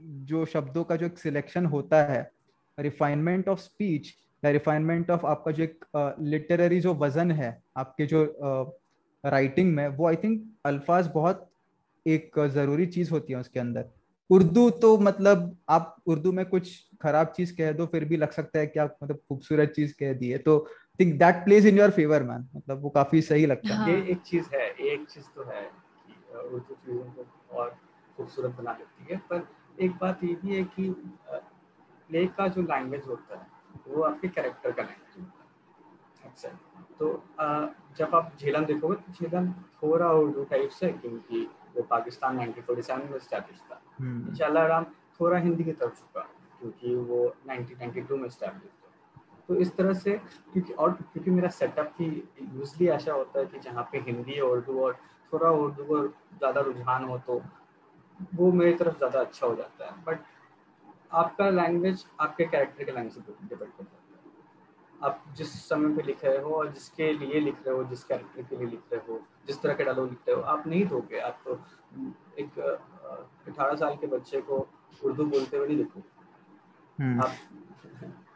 जो शब्दों का जो एक सिलेक्शन होता है रिफाइनमेंट ऑफ़ स्पीच या रिफाइनमेंट ऑफ़ आपका जो एक लिटररी जो वज़न है आपके जो राइटिंग में वो आई थिंक अल्फाज बहुत एक ज़रूरी चीज़ होती है उसके अंदर। उर्दू तो मतलब आप उर्दू में कुछ खराब चीज़ कह दो फिर भी लग सकता है कि आप मतलब खूबसूरत चीज़ कह दी है। तो think that plays in your favour man मतलब वो काफ़ी सही लगता है। ये एक चीज़ है एक चीज़ तो है कि उर्दू चीज़ों को और खूबसूरत बना देती है। पर एक बात ये भी है कि प्ले का जो लैंग्वेज होता है वो आपके कैरेक्टर का लैंग्वेज अच्छा तो आ, जब आप झेलम देखोगे तो झेलम थोड़ा उर्दू टाइप से क्योंकि वो पाकिस्तान 1947 में स्टैब्लिश था। इंशाल्लाह राम थोड़ा हिंदी की तरफ़ झुका क्योंकि वो 1992 में स्टैब्लिश था। तो इस तरह से क्योंकि और क्योंकि मेरा सेटअप ही यूजली ऐसा होता है कि जहाँ पे हिंदी उर्दू और थोड़ा उर्दू को ज़्यादा रुझान हो तो वो मेरी तरफ़ ज़्यादा अच्छा हो जाता है। बट आपका लैंग्वेज आपके कैरेक्टर के लैंग्वेज से डिपेंड करता है। आप जिस समय पे लिख रहे हो और जिसके लिए लिख रहे हो जिस कैरेक्टर के लिए लिख रहे हो जिस तरह के डायलॉग लिख रहे हो आप नहीं दोगे। आप तो एक अठारह साल के बच्चे को उर्दू बोलते हुए नहीं लिखो हम्म। आप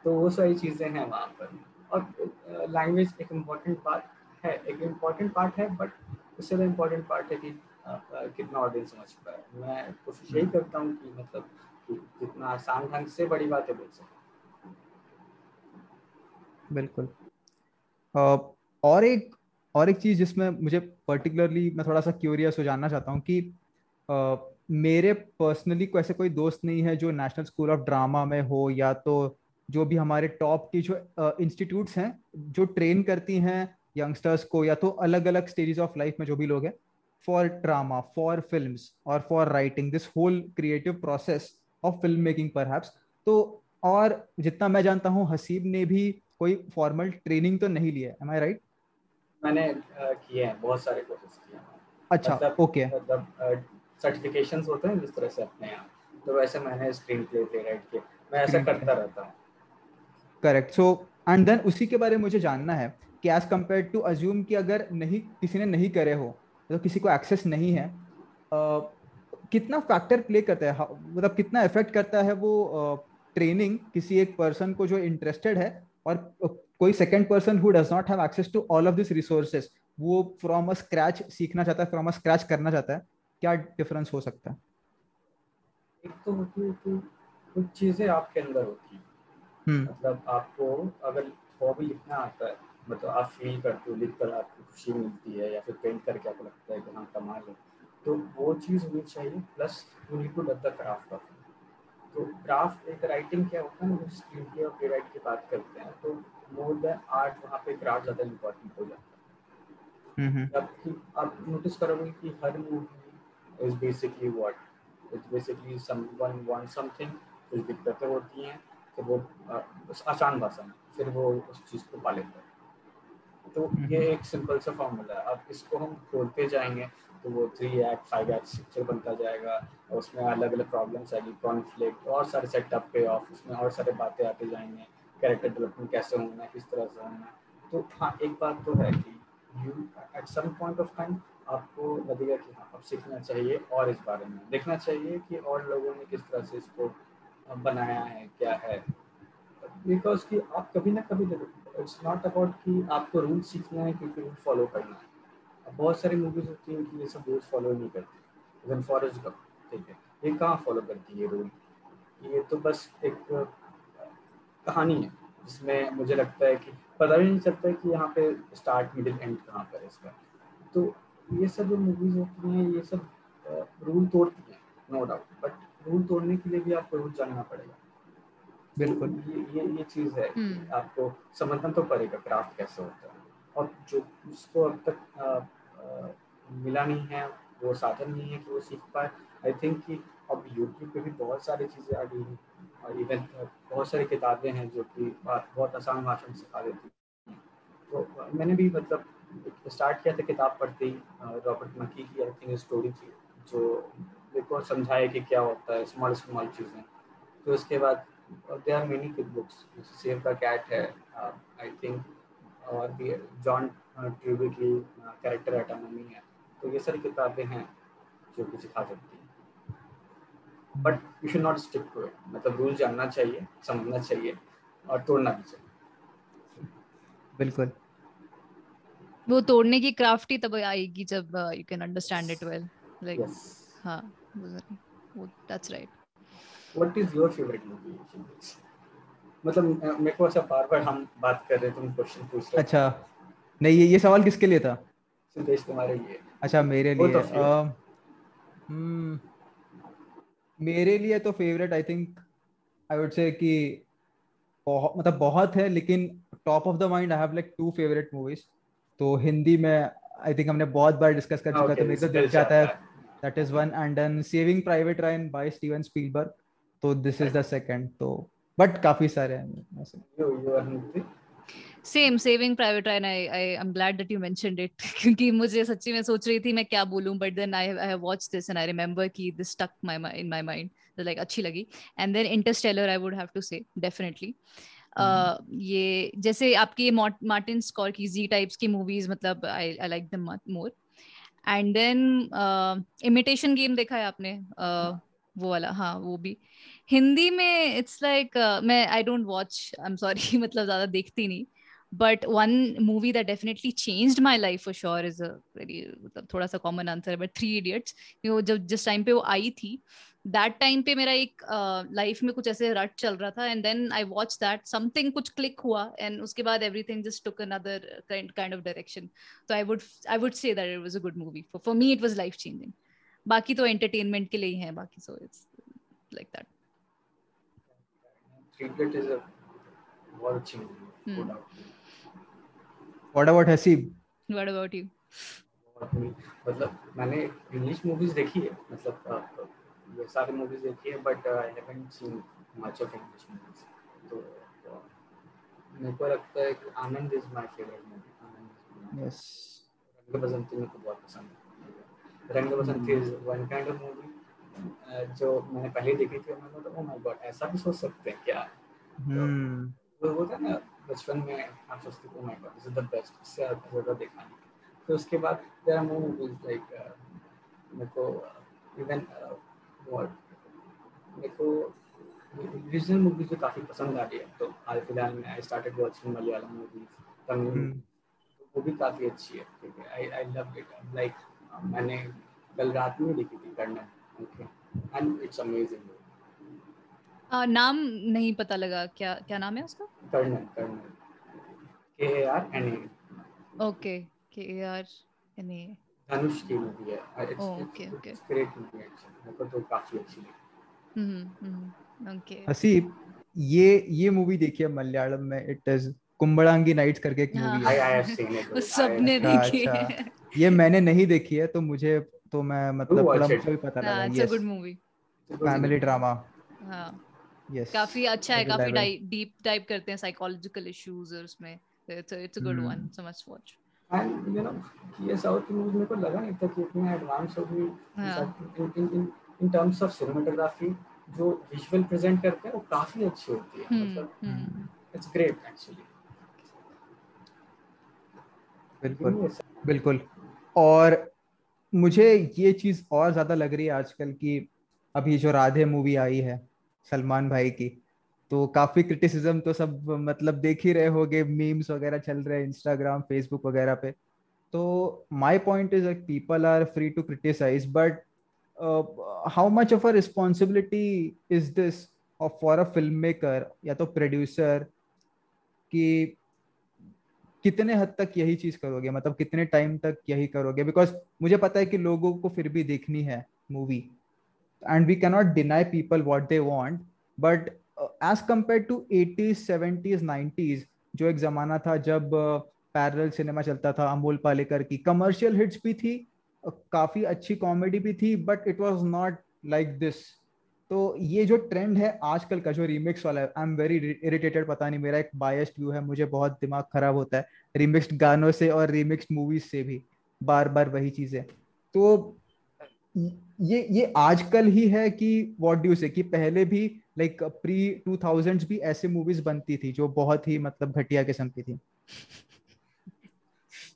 तो वो सारी चीज़ें हैं वहाँ पर। और लैंग्वेज एक इंपॉर्टेंट पार्ट है। एक इंपॉर्टेंट पार्ट है बट उससे ज़्यादा इंपॉर्टेंट पार्ट है कि कितना ऑडियंस समझ पाए। मैं कोशिश यही करता हूँ कि मतलब जितना आसान ढंग से बड़ी बातें बोल सकूँ। बिल्कुल। और एक और एक चीज़ जिसमें मुझे पर्टिकुलरली मैं थोड़ा सा क्यूरियस हो जानना चाहता हूँ कि uh, मेरे पर्सनली को ऐसे कोई दोस्त नहीं है जो नेशनल स्कूल ऑफ़ ड्रामा में हो या तो जो भी हमारे टॉप की जो इंस्टीट्यूट्स हैं जो ट्रेन करती हैं यंगस्टर्स को या तो अलग अलग स्टेजेस ऑफ़ लाइफ में जो भी लोग हैं फॉर ड्रामा फॉर फ़िल्म और for writing this whole creative process of film making पर तो और जितना मैं जानता हूँ हसीब ने भी कोई फॉर्मल ट्रेनिंग तो नहीं लिया है एम आई राइट मैंने किए हैं बहुत सारे कोर्सेज किए हैं। अच्छा मतलब, ओके मतलब सर्टिफिकेशंस होते हैं जिस तरह से अपने यहाँ तो वैसे मैंने स्क्रीन प्ले प्ले राइट किए। मैं ऐसा करता रहता हूँ। करेक्ट सो एंड देन उसी के बारे में मुझे जानना है कि एज कंपेयर टू अज्यूम कि अगर नहीं किसी ने नहीं करे हो तो किसी को एक्सेस नहीं है uh, कितना फैक्टर प्ले करता है? मतलब कितना इफ़ेक्ट करता है वो ट्रेनिंग किसी एक पर्सन को जो इंटरेस्टेड है और कोई second person who does not have access to all of this resources वो फ्रॉम अ स्क्रैच सीखना चाहता है फ्रॉम अ स्क्रैच करना चाहता है क्या डिफरेंस हो सकता है? एक तो होती है कि कुछ चीज़ें आपके अंदर होती है। हम्म। मतलब आपको अगर हॉबी लिखना आता है मतलब आप फील करते हो लिख कर आपको खुशी मिलती है या फिर पेंट करके आपको लगता है कि हाँ कमाल है। तो वो चीज़ होनी चाहिए plus you need to love the craft of तो क्राफ्ट एक राइटिंग क्या होता है ना स्क्रीन प्ले और प्ले राइट की बात करते हैं तो मोर देन आर्ट वहाँ पे क्राफ्ट ज़्यादा इम्पोर्टेंट हो जाता है। जबकि आप नोटिस करोगे कि हर movie is basically what it's basically someone want something कुछ दिक्कतें होती हैं तो वो आसान भाषा में फिर वो उस चीज़ को पा लेता है। तो ये एक सिंपल सा फॉर्मूला है। अब इसको हम खोलते जाएँगे तो वो three act five act structure बनता जाएगा और उसमें अलग अलग प्रॉब्लम्स आएगी कॉन्फ्लिक्ट और सारे सेटअप पे ऑफ़ उसमें और सारे बातें आते जाएँगे कैरेक्टर डेवलपमेंट कैसे होना है, किस तरह से होना है। तो हाँ एक बात तो है कि you at some point of time आपको लगेगा कि हाँ अब सीखना चाहिए और इस बारे में। देखना चाहिए कि और लोगों ने किस तरह से इसको बनाया है, क्या है। बिकॉज़ कि आप कभी ना कभी इट्स नॉट अबाउट कि आपको रूल सीखना है, क्योंकि रूल फॉलो करना है। बहुत सारी मूवीज़ होती हैं कि ये सब रूल्स फॉलो नहीं करती। इवन फॉरेस्ट गप ठीक है? ये कहाँ फॉलो करती है रूल ये तो बस एक कहानी है जिसमें मुझे लगता है कि पता भी नहीं चलता है कि यहाँ पे स्टार्ट मिडिल एंड कहाँ पर है इसका। तो ये सब जो मूवीज़ होती हैं ये सब रूल तोड़ती हैं नो डाउट बट रूल तोड़ने के लिए भी आपको रूल जानना पड़ेगा। बिल्कुल। ये ये ये चीज़ है कि हम्म। आपको समझना तो पड़ेगा क्राफ्ट कैसे होता है। और जो उसको अब तक मिला नहीं है, वो साधन नहीं है कि वो सीख पाए। आई थिंक कि अब यूट्यूब पे भी बहुत सारी चीज़ें आ गई हैं और इवन बहुत सारी किताबें हैं जो कि बहुत आसान भाषा में सिखा देती हैं। तो मैंने भी मतलब स्टार्ट किया था किताब पढ़ते ही रॉबर्ट मकी की आई थिंक स्टोरी थी, जो को समझाया कि क्या होता है स्मॉल स्मॉल चीज़ें। तो उसके बाद they are many good books Save The Cat है आई थिंक और भी जॉन की कैरेक्टर एटोनॉमी है तो ये सारी किताबें हैं जो कि सिखा सकती हैं। But you should not stick to it मतलब रूल जानना चाहिए समझना चाहिए और तोड़ना भी चाहिए। बिल्कुल। वो तोड़ने की क्राफ्ट ही तब आएगी जब you can understand it well like हाँ वो that's right what is your favourite movie मतलब मेरे को ऐसा बार बार हम बात कर रहे हैं तुम क्वेश्चन पूछ रहे अच्छा। नहीं ये ये सवाल किसके लिए था? सिद्धेश तुम्हारे लिए। अच्छा मेरे लिए of you. अम, हम्म, मेरे लिए तो favourite I think I would say कि बहुत मतलब बहुत है लेकिन top of the mind I have like two favourite movies तो हिंदी में आई थिंक हमने बहुत बार डिस्कस कर चुका तो मेरे को Dil Chahta Hai. That is one and then Saving Private Ryan by Steven Spielberg तो दिस इज़ द सेकंड तो बट काफ़ी सारे हैं same Saving Private Ryan I I am glad that you mentioned it क्योंकि मुझे सच्ची में सोच रही थी मैं क्या बोलूँ but then I I have watched this and I remember कि this stuck my in my mind like अच्छी लगी. And then Interstellar I would have to say definitely ये जैसे आपकी Martin Scorsese types की movies मतलब I I like them more and then Imitation Game देखा है आपने? Uh, वो वाला हाँ वो भी. हिंदी में इट्स लाइक मैं I don't watch I am sorry मतलब ज़्यादा देखती नहीं. But one movie that definitely changed my life for sure is a very मतलब थोड़ा सा कॉमन आंसर है बट थ्री इडियट्स वो जब जिस टाइम पे वो आई थी दैट टाइम पे मेरा एक लाइफ uh, में कुछ ऐसे रट चल रहा था and then I watch that something कुछ क्लिक हुआ एंड उसके बाद everything just took another kind of direction तो I would I would say that it was a good movie for me it was life changing बाकी तो entertainment के लिए ही है बाकी so it's like that idiot is a बहुत अच्छी movie what about Haseeb what about you मतलब मैंने इंग्लिश मूवीज़ देखी है मतलब ये सारी मूवीज़ देखी है but I haven't seen much of English movies तो मेरे को लगता है कि Anand is my favourite movie Anand yes Rang Basanti मेरे को बहुत पसंद है. Rang Basanti is one kind of movie जो मैंने पहले देखी थी मैंने बोला ओ माय गॉड ऐसा भी सोच सकते हैं क्या? हम्म वो होता है ना बचपन में आप सोचते हो my god this is the best इससे ज़्यादा देखना नहीं फिर उसके बाद there are more movies like मेरे को इवन व्हाट मेरे को रीजनल मूवीज़ भी काफ़ी पसंद आ रही है। तो हाल फ़िलहाल में I started watching Malayalam movies Tamil वो भी काफ़ी अच्छी है ठीक है। I I love it like मैंने कल रात में देखी थी Karnan okay and it's amazing uh, नाम नहीं पता लगा। क्या क्या नाम है उसका? Karnan Karnan K A R N A okay K A R N A Dhanush की मूवी है। It's Oh, okay, okay. Great movie है मेरे को तो काफ़ी अच्छी लगी। हम्म ओके। हसीब ये ये मूवी देखी है मलयालम में। इट इज़ कुंबड़ांगी नाइट्स करके एक हाँ। मूवी है आई हैव सीन इट वो सबने अच्छा, देखी अच्छा। है ये मैंने नहीं देखी है तो मुझे तो मैं मतलब watch थोड़ा मुझे भी पता लगा। It's a good movie family drama हाँ। यस काफ़ी अच्छा है काफ़ी. डीप डाइव करते हैं साइकोलॉजिकल इश्यूज़ और उसमें। It's it's a good Hmm. One so much watch and you know ये साउथ की मूवी मेरे को लगा नहीं था कि इतनी एडवांस होगी। हाँ। In in in in terms of cinematography जो विजुअल प्रेजेंट करते हैं वो काफ़ी अच्छी होती है। हम्म मतलब इट्स ग्रेट एक्चुअली बिल्कुल। बिल्कुल। और मुझे ये चीज़ और ज़्यादा लग रही है आजकल की अभी जो राधे मूवी आई है सलमान भाई की। तो काफ़ी क्रिटिसिज्म तो सब मतलब देख ही रहे होगे। मीम्स वगैरह चल रहे हैं इंस्टाग्राम फेसबुक वगैरह पे। तो my point is like people are free to criticise but how much of a responsibility is this for a film maker या तो प्रोड्यूसर कि कितने हद तक यही चीज़ करोगे? मतलब कितने टाइम तक यही करोगे? बिकॉज़ मुझे पता है कि लोगों को फिर भी देखनी है movie and we cannot deny people what they want but as compare to eighties seventies nineties जो एक जमाना था जब पैरल uh, सिनेमा चलता था अमोल पालेकर की कमर्शियल हिट्स भी थी uh, काफ़ी अच्छी कॉमेडी भी थी but it was not like this तो ये जो ट्रेंड है आजकल का जो रीमिक्स वाला है आई एम वेरी इरिटेटेड पता नहीं मेरा एक बायस्ड व्यू है मुझे बहुत दिमाग खराब होता है रीमिक्स्ड गानों से और रीमिक्स्ड मूवीज़ से भी बार बार वही चीज़ें। तो ये ये आजकल ही है कि व्हाट डू से कि पहले भी लाइक प्री टू थाउज़ेंड भी ऐसे मूवीज़ बनती थी जो बहुत ही मतलब घटिया किस्म की थी।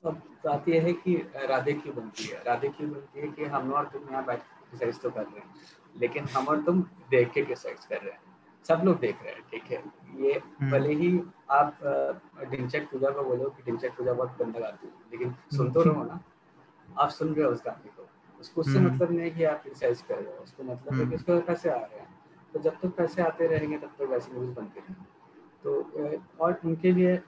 अब बात यह है कि राधे क्यों बनती है? राधे क्यों बनती है कि हम और तुम यहाँ बैठ तो कर रहे हैं लेकिन हम और तुम देख के कर रहे हैं। सब लोग देख रहे हैं ठीक है? ये हम्म। भले ही आप डिंचक पूजा को बोलो कि डिंचक पूजा बहुत गंदा गाती है लेकिन सुन तो रहो ना? आप सुन रहे हो उस गाने को। उसको उससे हम्म। मतलब नहीं कि आप क्रिटिसाइज कर रहे हो उसको मतलब है कि हम्म। उसको पैसे आ रहे हैं। तो जब तक पैसे आते रहेंगे तब तक वैसी मूवीज़ बनती रहेंगी। तो और उनके लिए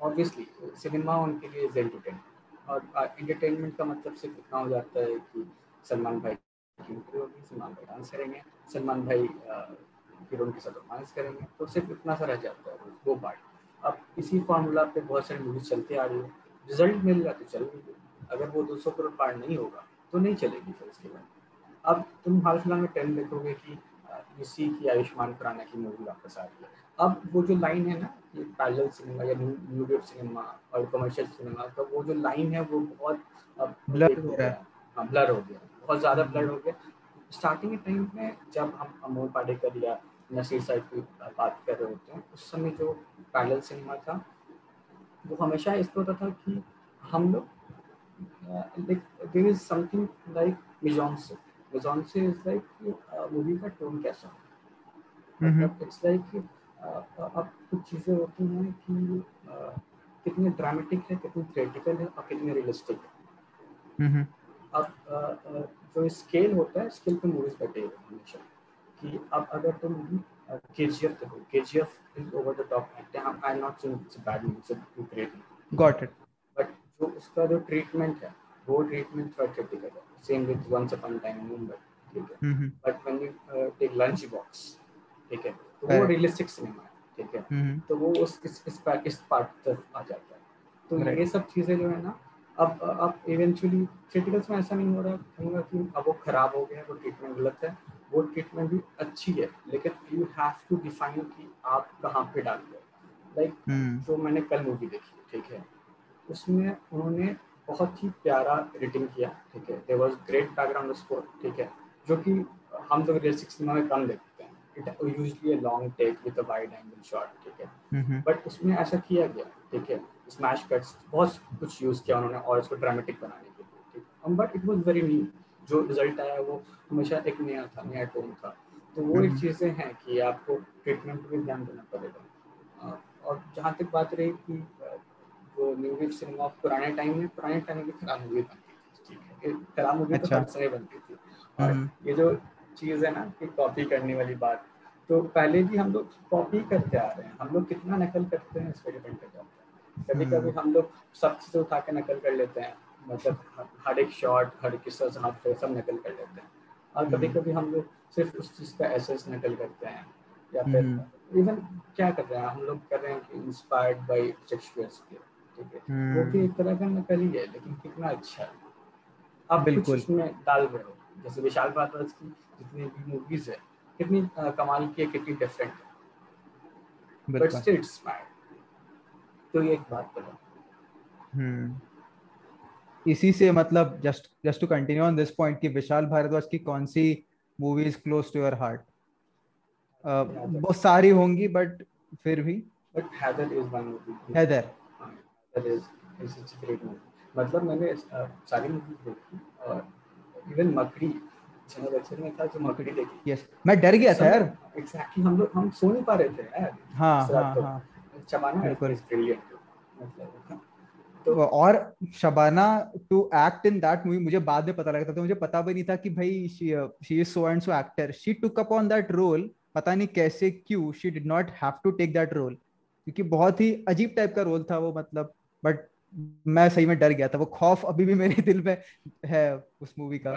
ऑब्वियसली सिनेमा उनके लिए इज़ एंटरटेनमेंट और एंटरटेनमेंट का मतलब सिर्फ़ इतना हो जाता है कि सलमान भाई की एंट्री होगी सलमान भाई डांस करेंगे। सलमान भाई हीरोइन के साथ रोमांस करेंगे। तो सिर्फ़ इतना सा रह जाता है वो पार्ट अब इसी फार्मूला पे बहुत सारी मूवीज़ चलते आ रही है। रिज़ल्ट मिल रहा तो चल। रही है अगर वो 200 करोड़ पार नहीं होगा तो नहीं चलेगी फिर उसके बाद। अब तुम हाल फ़िलहाल में ट्रेंड देखोगे कि इसी की आयुष्मान खुराना की मूवी वापस आ रही है। अब वो जो लाइन है ना ये पैरल सिनेमा या न्यू वेव सिनेमा और कमर्शियल सिनेमा का वो जो लाइन है वो बहुत अब ब्लर हो गया। हाँ ब्लर हो गया। बहुत ज़्यादा ब्लड हो गया। स्टार्टिंग के टाइम में जब हम अमोल पाडेकर या नसीर साहब की बात कर रहे होते हैं उस समय जो पैरल सिनेमा था वो हमेशा इस होता था कि हम लोग there is something like mise en scene mise en scene is like movie का टोन कैसा? मतलब इट्स लाइक अब कुछ चीज़ें होती हैं कि कितने ड्रामेटिक है कितनी थ्रेटिकल है और कितने रियलिस्टिक है। अब जो स्केल होता है स्केल पे मूवीज़ बटेगा हमेशा। कि अब अगर तुम के जी एफ़ देखो K G F is over the top I am not saying it's bad movie it's great got it जो उसका जो ट्रीटमेंट है वो ट्रीटमेंट थोड़ा क्रिटिकल है। Same with once upon time Mumbai ठीक है? But when you take lunch box ठीक है? तो वो रियलिस्टिक सिनेमा है ठीक है? तो वो उस इस इस पार्ट तक आ जाता है। तो ये सब चीज़ें जो है ना अब अब इवेंचुअली क्रिटिकल्स में ऐसा नहीं हो रहा कहूँगा कि अब वो खराब हो गया है वो ट्रीटमेंट गलत है। वो ट्रीटमेंट भी अच्छी है लेकिन यू हैव टू डिफाइन कि आप कहाँ पे डाल रहे लाइक जो मैंने कल मूवी देखी ठीक है? उसमें उन्होंने बहुत ही प्यारा एडिटिंग किया ठीक है? There was great background score ठीक है? जो कि हम लोग रियल सिनेमा में कम देखते हैं। It usually long take with a wide angle shot ठीक है? बट उसमें ऐसा किया गया ठीक है? स्मैश कट्स बहुत कुछ यूज़ किया उन्होंने और इसको ड्रामेटिक बनाने के लिए ठीक but it was very new जो रिज़ल्ट आया वो हमेशा एक नया था नया टोन था। तो वो एक हम्म। चीज़ें हैं कि आपको ट्रीटमेंट पर भी ध्यान देना पड़ेगा। और जहाँ तक बात रही कि न्यू सिनेमा पुराने टाइम में पुराने टाइम में खराब मूवी बनती थी ठीक है खराब मूवी तो अच्छा। तो बनती थी और हम्म। ये जो चीज़ है ना कि कॉपी करने वाली बात तो पहले भी हम लोग कॉपी करते आ रहे हैं हम लोग कितना नकल करते हैं इस पर डिपेंड कर जाता है कभी कभी हम्म। हम लोग सब चीज़ें उठा के नकल कर लेते हैं मतलब हर एक शॉट हर किस्सा जहाँ पे सब नकल कर लेते हैं और कभी हम्म। कभी हम लोग सिर्फ़ उस चीज़ का एसेस नकल करते हैं या फिर इवन। क्या कर रहे हैं हम लोग कर रहे हैं कि इंस्पायर्ड बाई शेक्सपियर ठीक है। वो भी एक तरह का नकल ही है लेकिन कितना अच्छा। है आप बिल्कुल। उसमें डाल रहे हो जैसे विशाल भारद्वाज की जितनी भी मूवीज़ है कितनी कमाल की है कितनी डिफरेंट है। बट स्टिल इट्स स्मार्ट तो ये एक बात बता हम्म। इसी से मतलब just just to continue on this point कि विशाल भारद्वाज की कौन सी movie is close to your heart बहुत सारी होंगी बट फिर भी? But Haider is one movie Haider movie मतलब मैंने सारी मूवी देखी और इवन मकड़ी चैनल में था जो मकड़ी देखी। यस मैं डर गया था यार। एग्जैक्टली हम लोग हम सो नहीं पा रहे थे यार। हाँ हाँ हाँ। शबाना तो और Shabana to act in that movie मुझे बाद में पता लगा था। तो मुझे पता भी नहीं था कि भाई she is so and so actor she took up on that role पता नहीं कैसे क्यों she did not have to take that role क्योंकि बहुत ही अजीब टाइप का रोल था वो मतलब। बट मैं सही में डर गया था। वो खौफ अभी भी मेरे दिल में है उस मूवी का।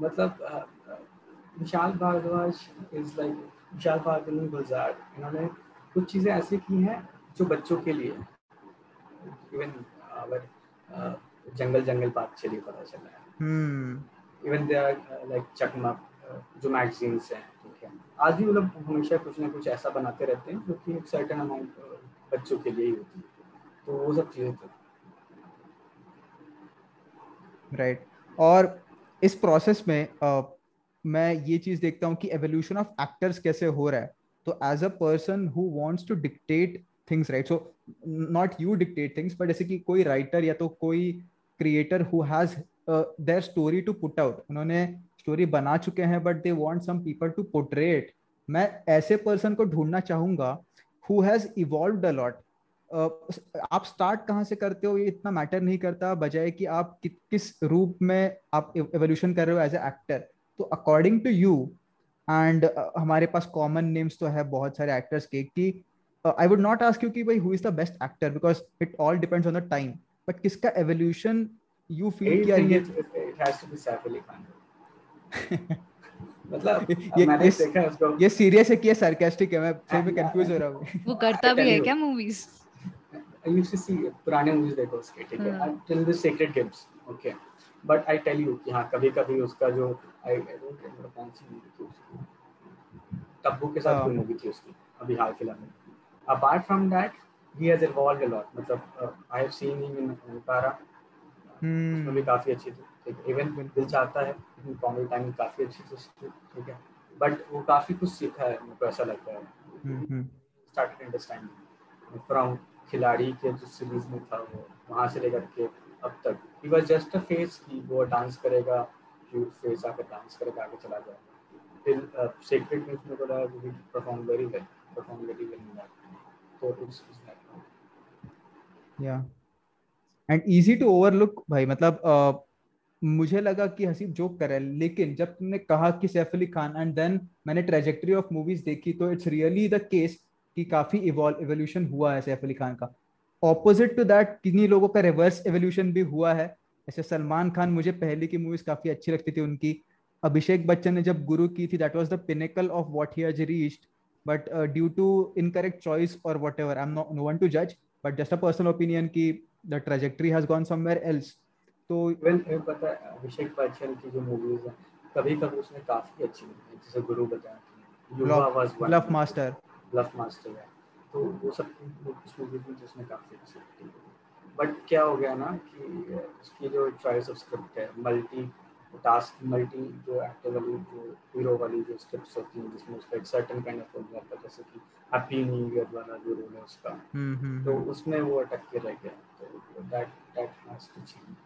मतलब विशाल भारद्वाज इज़ लाइक विशाल भारद्वाज गुलजार। इन्होंने कुछ चीज़ें ऐसी की हैं जो बच्चों के लिए इवन अगर जंगल जंगल पार्क चलिए पता चला है। इवन दे आर लाइक चकमक जो मैगजीन्स हैं ठीक है। आज भी मतलब हमेशा कुछ ना कुछ ऐसा बनाते रहते हैं जो कि एक सर्टन अमाउंट बच्चों के लिए ही होती है। तो वो सब चीज़ें तो राइट और इस प्रोसेस में uh, मैं ये चीज़ देखता हूँ कि एवोल्यूशन ऑफ़ एक्टर्स कैसे हो रहा है। तो as a person who wants to dictate things right so not you dictate things but जैसे कि कोई राइटर या तो कोई creator who has there story to put out उन्होंने स्टोरी बना चुके हैं but they want some people to portrait मैं ऐसे पर्सन को ढूंढना चाहूँगा who has evolved a lot आप स्टार्ट कहाँ से करते हो? ये इतना मैटर नहीं करता बजाय कि आप कि, किस रूप में आप एवोल्यूशन कर रहे हो एज ए एक्टर तो अकॉर्डिंग टू यू एंड हमारे पास कॉमन नेम्स तो है बहुत सारे एक्टर्स के कि I would not ask you कि भाई who is the best actor because it all depends on the time but किसका एवोल्यूशन यू फील किया ये it has to be Saif Ali Khan मतलब ये मैंने ये, देखा उसको। ये सीरियस है कि ये सार्कास्टिक है मैं फिर भी कंफ्यूज हो रहा हूँ। वो करता भी है क्या movies I used to see पुराने मूवीज़ देखो उसके ठीक है? Tell the secret games okay but I tell you कि हाँ कभी-कभी उसका जो आई डोंट रिमेंबर कौन सी मूवी थी उसकी। तब्बू के साथ कोई मूवी हाँ। थी उसकी अभी हाल फ़िलहाल में। Apart from that he has evolved a lot मतलब I have seen him in पारा उसमें भी काफ़ी अच्छी थी ठीक है? Even Dil Chahta Hai comedy time काफ़ी अच्छी थी ठीक है? बट वो काफ़ी कुछ सीखा है मेरे को ऐसा लगता है। स्टार्टेड अंडरस्टैंडिंग फ्रॉम खिलाड़ी के जो सीरीज़ में था वो वहाँ से लेकर के अब तक। He was just a face कि वो डांस करेगा क्यूट फेस आकर डांस करेगा आगे चला जाएगा। फिर सीक्रेट में उसने बोला वो perform very well perform very well in that तो it's yeah and easy to overlook भाई मतलब uh, मुझे लगा कि हसीब जोक कर है लेकिन जब तुमने कहा कि सैफ अली खान एंड देन मैंने ट्रेजेक्टरी ऑफ़ मूवीज़ देखी तो इट्स रियली द केस कि काफ़ी इवोल्यूशन हुआ है सैफ अली खान का। ऑपोजिट टू दैट किन्हीं लोगों का रिवर्स एवोल्यूशन भी हुआ है? जैसे सलमान खान मुझे पहले की मूवीज़ काफ़ी अच्छी लगती थी उनकी। अभिषेक बच्चन ने जब गुरु की थी that was the pinnacle of what he has reached but due to incorrect choice और whatever I am no one to जज but just a personal opinion की the trajectory has gone somewhere else तो even पता है अभिषेक बच्चन की जो movies है कभी कभी उसने काफ़ी अच्छी जैसे गुरु बताया लव मास्टर लव मास्टर है। तो वो सब उस मूवी में जिसमें काफ़ी अच्छी बट क्या हो गया ना कि उसकी जो चॉइस ऑफ़ स्क्रिप्ट है मल्टी टास्क मल्टी जो एक्टर वाली जो हीरो वाली जो स्क्रिप्ट्स होती हैं जिसमें उसका एक सर्टन काइंड ऑफ़ रोल रहता है जैसे कि हैप्पी न्यू ईयर वाला जो रोल है उसका। हम्म, हम्म, तो हम्म। उसमें वो अटक के रह गया। तो that that has to change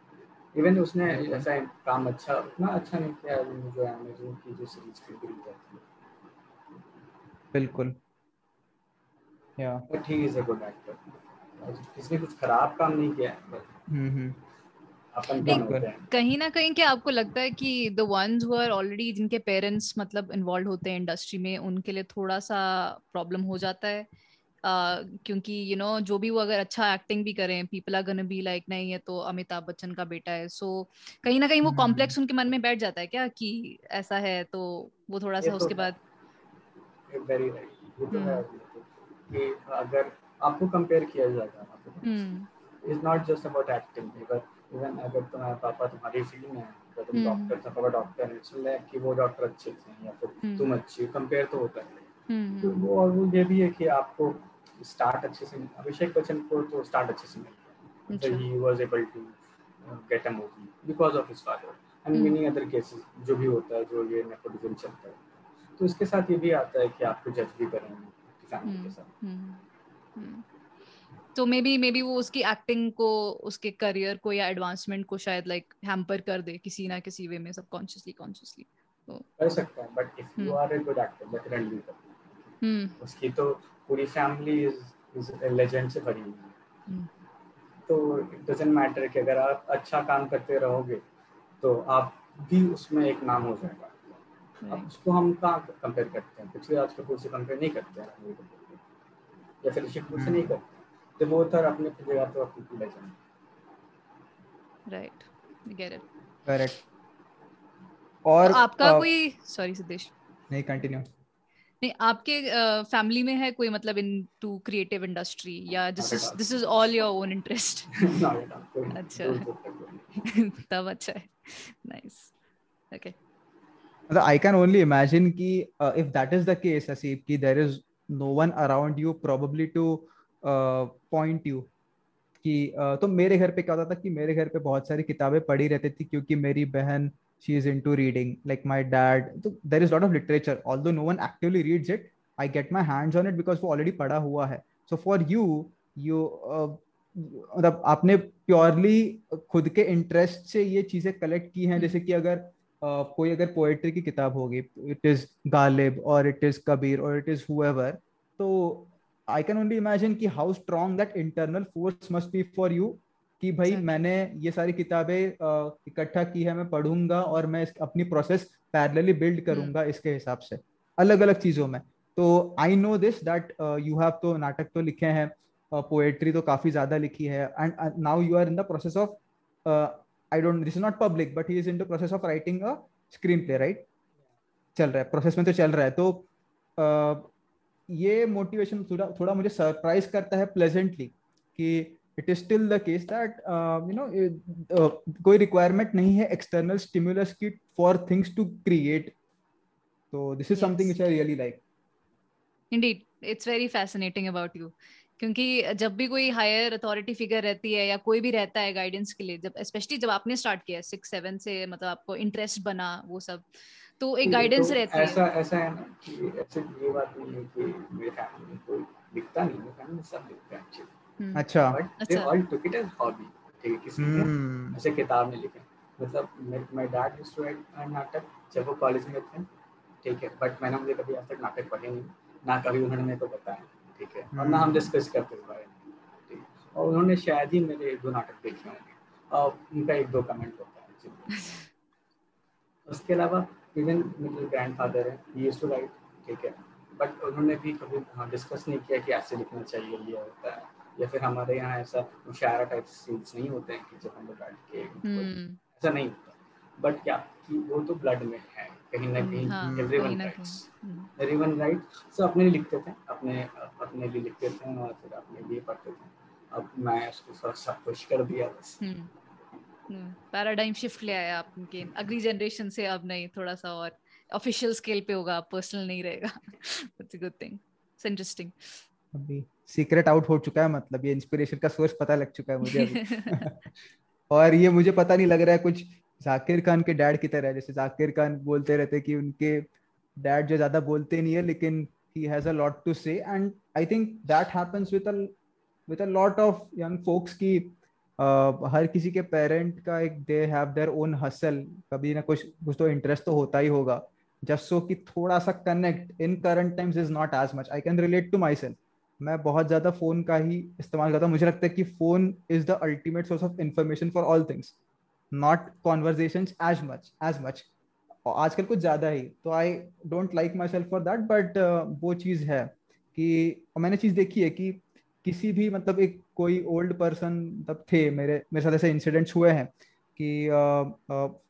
even उसने ऐसा काम अच्छा उतना अच्छा नहीं किया जो अमेजन की जो सीरीज़ की थी। बिल्कुल। Yeah but he is a good actor इसने कुछ खराब काम नहीं किया हम्म हम्म। कहीं ना कहीं क्या आपको लगता है कि the ones who are already जिनके पेरेंट्स मतलब इन्वॉल्व होते हैं इंडस्ट्री में उनके लिए थोड़ा सा प्रॉब्लम हो जाता है? uh, क्योंकि यू you नो know, जो भी वो अगर अच्छा एक्टिंग भी करें people are gonna be like नहीं है तो अमिताभ बच्चन का बेटा है। सो so, कहीं ना कहीं वो कॉम्प्लेक्स हम्म। उनके मन में बैठ जाता है क्या कि ऐसा है तो वो थोड़ा सा तो उसके बाद वेरी है। कि अगर आपको कंपेयर किया जाएगा is not just about acting even अगर तुम्हारे पापा तुम्हारी फ़ील्ड में है तो तुम डॉक्टर था पापा डॉक्टर है इसलिए कि वो डॉक्टर अच्छे थे या फिर हम्म। तुम अच्छी कंपेयर तो होता है। हम्म, तो वो और वो ये भी है कि आपको स्टार्ट अच्छे से अभिषेक बच्चन को तो स्टार्ट अच्छे से मिल गया। He was able to get a movie because of his father and many other cases जो भी होता है जो ये नेपोटिज्म चलता है। तो इसके साथ ये भी आता है कि आपको जज भी करेंगे। फैमिली के साथ। तो मे बी मे बी वो उसकी एक्टिंग को उसके करियर को या एडवांसमेंट को शायद लाइक हैम्पर कर दे किसी ना किसी वे में सबकॉन्शियसली कॉन्शियसली तो कर सकता है but if you are a good actor that Ranveer Kapoor. उसकी तो पूरी फैमिली इज़ इज़ लेजेंड से भरी हुई है. तो इट डजंट मैटर कि अगर आप अच्छा काम करते रहोगे तो आप भी उसमें एक नाम हो जाएगा। अब उसको हम कहाँ कंपेयर करते हैं? पिछले पृथ्वीराज कपूर से कंपेयर नहीं करते हैं। या फिर ऋषि कपूर से नहीं करते तो वो तो अपने जगह तो अपनी legend right get it correct और तो आपका uh, कोई सॉरी सिद्धेश नहीं कंटिन्यू नहीं आपके फैमिली uh, में है कोई मतलब इन टू क्रिएटिव इंडस्ट्री या this is this is all your own interest अच्छा। तब अच्छा है। Nice okay I can only imagine कि if that is the case Haseeb कि there is no one around you probably to point you कि uh, तो मेरे घर पे क्या होता था कि मेरे घर पे बहुत सारी किताबें पढ़ी रहती थी क्योंकि मेरी बहन she is into reading like my dad तो there is lot of literature although no one actively reads it I get my hands on it because वो ऑलरेडी पढ़ा हुआ है. सो फॉर यू यू मतलब आपने प्योरली खुद के interest से ये चीज़ें कलेक्ट की हैं जैसे कि अगर uh, कोई अगर पोएट्री की किताब होगी इट इज़ गालिब और इट इज़ कबीर और इट इज़ हुएवर तो आई कैन ओनली इमेजिन कि how strong that internal force must be for you कि भाई मैंने ये सारी किताबें इकट्ठा की है मैं पढ़ूँगा और मैं अपनी प्रोसेस पैरेलली बिल्ड करूँगा. इसके हिसाब से अलग अलग चीज़ों में तो I know this that you have तो नाटक तो लिखे हैं पोएट्री तो काफ़ी ज़्यादा लिखी है and now you are in the process of I don't this is not public but he is in the process of writing a screenplay right चल रहा है प्रोसेस में तो चल रहा है। तो uh, ये मोटिवेशन थोड़ा थोड़ा मुझे सरप्राइज़ करता है प्लेजेंटली कि it is still the case that you know कोई रिक्वायरमेंट नहीं है एक्सटर्नल स्टिमुलस की फॉर थिंग्स टू क्रिएट तो this is something which I really like indeed it's very fascinating about you क्योंकि जब भी कोई हायर अथॉरिटी फिगर रहती है या कोई भी रहता है गाइडेंस के लिए जब स्पेशली जब आपने स्टार्ट किया सिक्स सेवन से मतलब आपको इंटरेस्ट बना वो सब तो एक गाइडेंस तो रहती ऐसा, है। ऐसा है ना कि ऐसे ये बात नहीं है कि मेरे फैमिली में कोई दिखता नहीं है फैमिली में सब दिखते हैं अच्छे हम्म। अच्छा। But they all took it as hobby ठीक है किसी ने हम्म। ऐसे किताब में लिखे मतलब my dad used to write नाटक जब वो कॉलेज में थे ठीक है बट मैंने मुझे कभी आज तक नाटक पढ़े नहीं। ना कभी उन्होंने मेरे को बताया। ठीक है? और ना हम डिस्कस हम्म। करते इस बारे में। ठीक और उन्होंने शायद ही मेरे एक दो नाटक देखे होंगे। और उनका एक दो कमेंट होता है। उसके अलावा इवन मेरे ग्रैंड फादर है ये टू राइट ठीक है? बट उन्होंने भी कभी हाँ डिस्कस नहीं किया कि ऐसे लिखना चाहिए ये होता है। या फिर हमारे यहाँ ऐसा मुशायरा टाइप सीन्स नहीं होते हैं कि जब हम लोग बैठ के हम्म। ऐसा नहीं होता। बट क्या कि वो तो ब्लड में है। कहीं ना कहीं everyone writes everyone write so अपने लिए लिखते थे अपने अपने लिए लिखते थे और फिर अपने लिए पढ़ते थे। अब मैं उसको थोड़ा सा पुश कर दिया बस। Paradigm hmm. शिफ्ट ले आया आपके अगली जनरेशन से अब नहीं थोड़ा सा और ऑफिशियल स्केल पे होगा पर्सनल नहीं रहेगा। It's a good thing it's interesting अभी सीक्रेट आउट हो चुका है मतलब ये इंस्पिरेशन का सोर्स पता लग चुका है मुझे अभी। और ये मुझे पता नहीं लग रहा है कुछ जाकिर खान के डैड की तरह, जैसे जाकिर खान बोलते रहते कि उनके डैड जो ज़्यादा बोलते नहीं है, लेकिन he has a lot to say and I think that happens with with a lot of young folks की हर किसी के पेरेंट का एक they have their own hustle कभी ना कुछ कुछ तो इंटरेस्ट तो होता ही होगा। जस्ट सो कि थोड़ा सा connect in current times is not as much I can relate to myself मैं बहुत ज़्यादा फ़ोन का ही इस्तेमाल करता हूँ। मुझे लगता है कि phone is the ultimate source of information for all things not conversation as much as much आजकल कुछ ज़्यादा ही तो I don't like myself for that but वो चीज़ है कि मैंने चीज़ देखी है कि किसी भी मतलब एक कोई ओल्ड पर्सन तब थे मेरे मेरे साथ ऐसे इंसिडेंट्स हुए हैं कि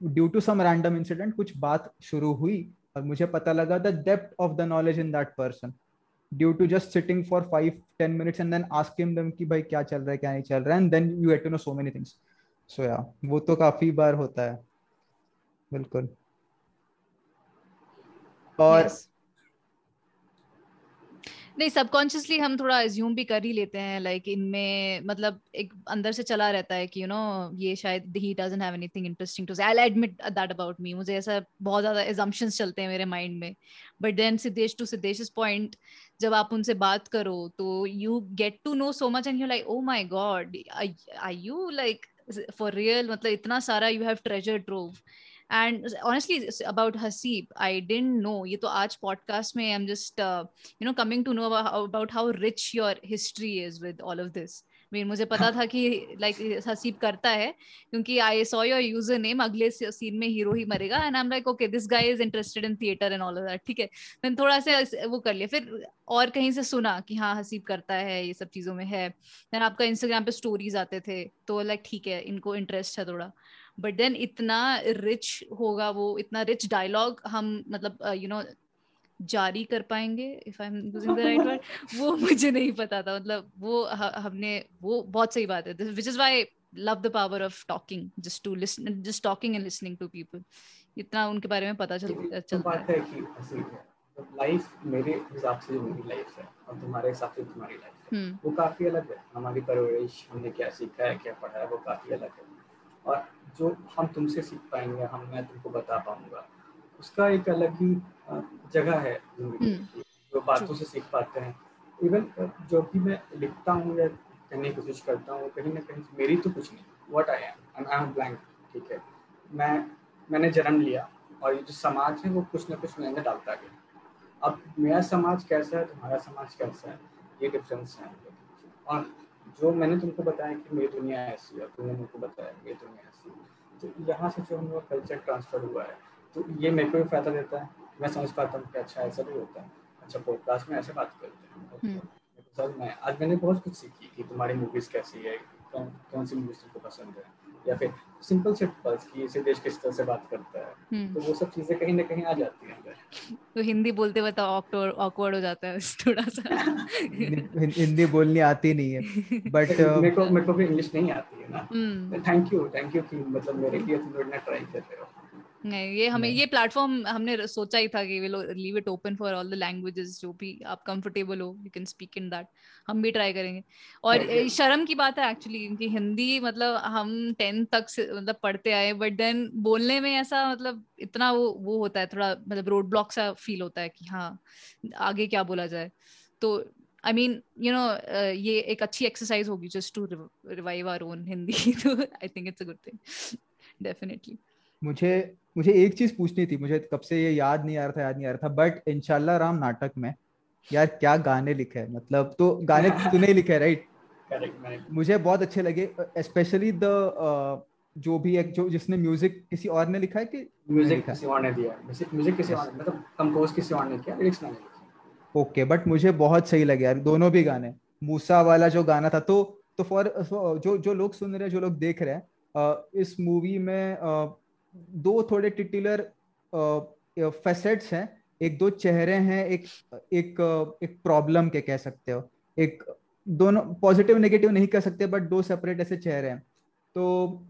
due to some random incident कुछ बात शुरू हुई और मुझे पता लगा the depth of the knowledge in that person due to just sitting for five ten minutes and then ask him कि भाई क्या चल रहा है, क्या नहीं चल रहा है and then you get to know so many things so या वो तो काफ़ी बार होता है। बिल्कुल। और yes. नहीं सबकॉन्शियसली हम थोड़ा एज्यूम भी कर ही लेते हैं लाइक इनमें मतलब एक अंदर से चला रहता है कि यू you नो know, ये शायद ही doesn't have anything interesting to say I admit that about me मुझे ऐसा बहुत ज़्यादा एजम्पशंस चलते हैं मेरे माइंड में। But then Siddhesh to Siddhesh point जब आप उनसे बात करो तो you get to know so much and you like oh my god I you like for real मतलब इतना सारा you have treasure trove and honestly about Haseeb I don't know ये तो आज पॉडकास्ट में I am just you know coming to know about how rich your history is with all of this mean मुझे पता था कि like Haseeb करता है क्योंकि I saw your user name अगले सीन में हीरो ही मरेगा and I am like okay this guy is interested in theatre and all that ठीक है? मैंने थोड़ा सा वो कर लिया। फिर और कहीं से सुना कि हाँ हसीब करता है ये सब चीज़ों में है। देन आपका इंस्टाग्राम पे स्टोरीज आते थे तो लाइक ठीक है इनको इंटरेस्ट है थोड़ा। बट देन इतना रिच होगा वो इतना रिच डायलॉग हम मतलब यू uh, नो जारी कर पाएँगे if I am using the right word वो मुझे नहीं पता था मतलब वो हमने वो बहुत सही बात है which is why love the power of talking just to listen just talking and listening to people इतना उनके बारे में पता चल तो चलता बात है। कि लाइफ मेरे हिसाब से मेरी लाइफ है और तुम्हारे हिसाब से तुम्हारी लाइफ है hmm. वो काफ़ी अलग है हमारी परवरिश हमने क्या सीखा है क्या पढ़ा है वो काफ़ी अलग है। और जो हम तुमसे सीख पाएँगे हम मैं तुमको बता पाऊँगा उसका एक अलग ही जगह है हम्म। जो बातों से सीख पाते हैं। इवन जो भी मैं लिखता हूँ या कहने की कोशिश करता हूँ कहीं ना कहीं मेरी तो कुछ नहीं what I am I am blank ठीक है। मैं मैंने जन्म लिया और ये जो समाज है वो कुछ ना कुछ मैंने डालता गया। अब मेरा समाज कैसा है तुम्हारा समाज कैसा है ये डिफरेंस है। और जो मैंने तुमको बताया कि मेरी दुनिया ऐसी है तुमने मुझको बताया मेरी दुनिया ऐसी तो यहाँ से जो हम लोग कल्चर ट्रांसफ़र हुआ है तो ये मेरे को भी फ़ायदा देता है। मैं समझ पाता हूँ कि अच्छा ऐसा भी होता है। अच्छा पॉडकास्ट में ऐसे बात करते हैं। हम्म। सर मैं आज मैंने बहुत कुछ सीखी कि तुम्हारी मूवीज़ कैसी है कौन कौन सी मूवीज़ तुमको पसंद है। या फिर सिंपल से पल्स की इसे देश किस तरह से बात करता है। हम्म। तो वो सब चीज़ें कहीं ना कहीं आ जाती हैं अंदर। तो हिंदी बोलते हुए तो ऑकवर्ड हो जाता है थोड़ा सा। हिंदी बोलनी आती नहीं है। बट मेरे को मेरे को भी इंग्लिश नहीं आती है ना। थैंक यू थैंक यू कि मतलब मेरे लिए तुम लोग ट्राई कर रहे हो। नहीं ये हमें ये प्लेटफॉर्म हमने सोचा ही था कि we leave it open for all the languages जो भी आप कंफर्टेबल हो you can speak in that हम भी ट्राई करेंगे। और शर्म की बात है एक्चुअली क्योंकि हिंदी मतलब हम टेंथ तक से मतलब पढ़ते आए बट देन बोलने में ऐसा मतलब इतना वो वो होता है थोड़ा मतलब रोड ब्लॉक सा फील होता है कि हाँ आगे क्या बोला जाए। तो आई मीन यू नो ये एक अच्छी एक्सरसाइज होगी just to revive our own Hindi तो I think it's a good thing definitely मुझे मुझे एक चीज़ पूछनी थी मुझे कब से ये याद नहीं आ रहा था याद नहीं आ रहा था बट इनशाला राम नाटक में यार क्या गाने लिखे हैं मतलब तो गाने तूने ही लिखे राइट मुझे बहुत अच्छे लगे स्पेशली द जो भी एक जो जिसने म्यूज़िक किसी और ने लिखा है कि म्यूज़िक किसी और ने दिया म्यूज़िक किसी और ने मतलब कंपोज किसी और ने किया लिरिक्स मैंने लिखे ओके बट मुझे बहुत सही लगे यार दोनों भी गाने मूसा वाला जो गाना था तो तो फॉर जो जो लोग सुन रहे हैं जो लोग देख रहे हैं इस मूवी में दो थोड़े टिटिलर फेसेट्स हैं। एक दो चेहरे हैं, एक एक एक प्रॉब्लम के कह सकते हो। एक, दोनों पॉजिटिव नेगेटिव नहीं कह सकते बट दो सेपरेट ऐसे चेहरे हैं। तो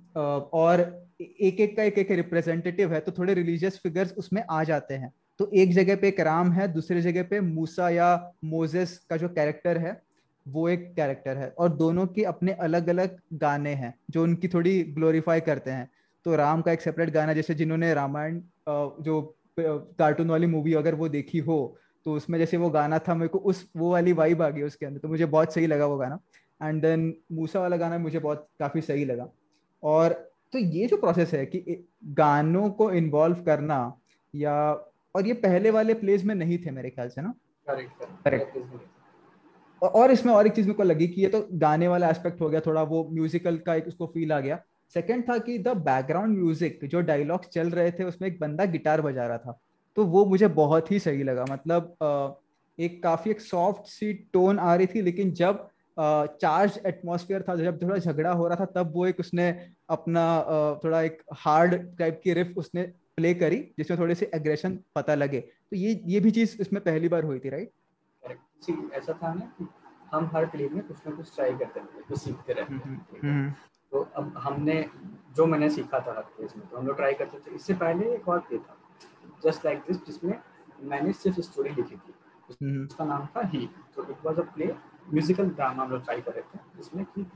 और एक एक का एक एक रिप्रेजेंटेटिव है तो थोड़े रिलीजियस फिगर्स उसमें आ जाते हैं। तो एक जगह पे एक राम है, दूसरी जगह पे मूसा या मोजेस का जो कैरेक्टर है, वो एक कैरेक्टर है। और दोनों के अपने अलग अलग गाने हैं, जो उनकी थोड़ी ग्लोरीफाई करते हैं। तो राम का एक सेपरेट गाना जैसे जिन्होंने रामायण जो कार्टून वाली मूवी अगर वो देखी हो तो उसमें जैसे वो गाना था मेरे को उस वो वाली वाइब आ गई उसके अंदर। तो मुझे बहुत सही लगा वो गाना। एंड देन मूसा वाला गाना मुझे बहुत काफ़ी सही लगा। और तो ये जो प्रोसेस है कि गानों को इन्वॉल्व करना या और ये पहले वाले प्लेस में नहीं थे मेरे ख्याल से ना? करेक्ट और इसमें और एक चीज़ मेरे को लगी कि ये तो गाने वाला एस्पेक्ट हो गया थोड़ा वो म्यूजिकल का एक उसको फील आ गया। सेकंड था कि द बैकग्राउंड म्यूज़िक जो डायलॉग्स चल रहे थे उसमें एक बंदा गिटार बजा रहा था। तो वो मुझे बहुत ही सही लगा। मतलब एक काफ़ी एक सॉफ्ट सी टोन आ रही थी लेकिन जब चार्ज एटमोसफियर था जब थोड़ा झगड़ा हो रहा था तब वो एक उसने अपना थोड़ा एक हार्ड टाइप की रिफ उसने प्ले करी जिसमें थोड़े से एग्रेशन पता लगे। तो ये ये भी चीज़ इसमें पहली बार हुई थी राइट ऐसा था ना कि हम हर फ़िल्म में कुछ ना कुछ ट्राई करते रहते कुछ सीखते रहते हम्म, हम्म। तो अब हमने जो मैंने सीखा था हर केस में तो हम लोग ट्राई करते थे। इससे पहले एक और प्ले था जस्ट लाइक दिस जिसमें मैंने सिर्फ़ स्टोरी लिखी थी। हम्म। उसका नाम था ही तो it was a play musical drama हम लोग ट्राई कर रहे थे जिसमें कि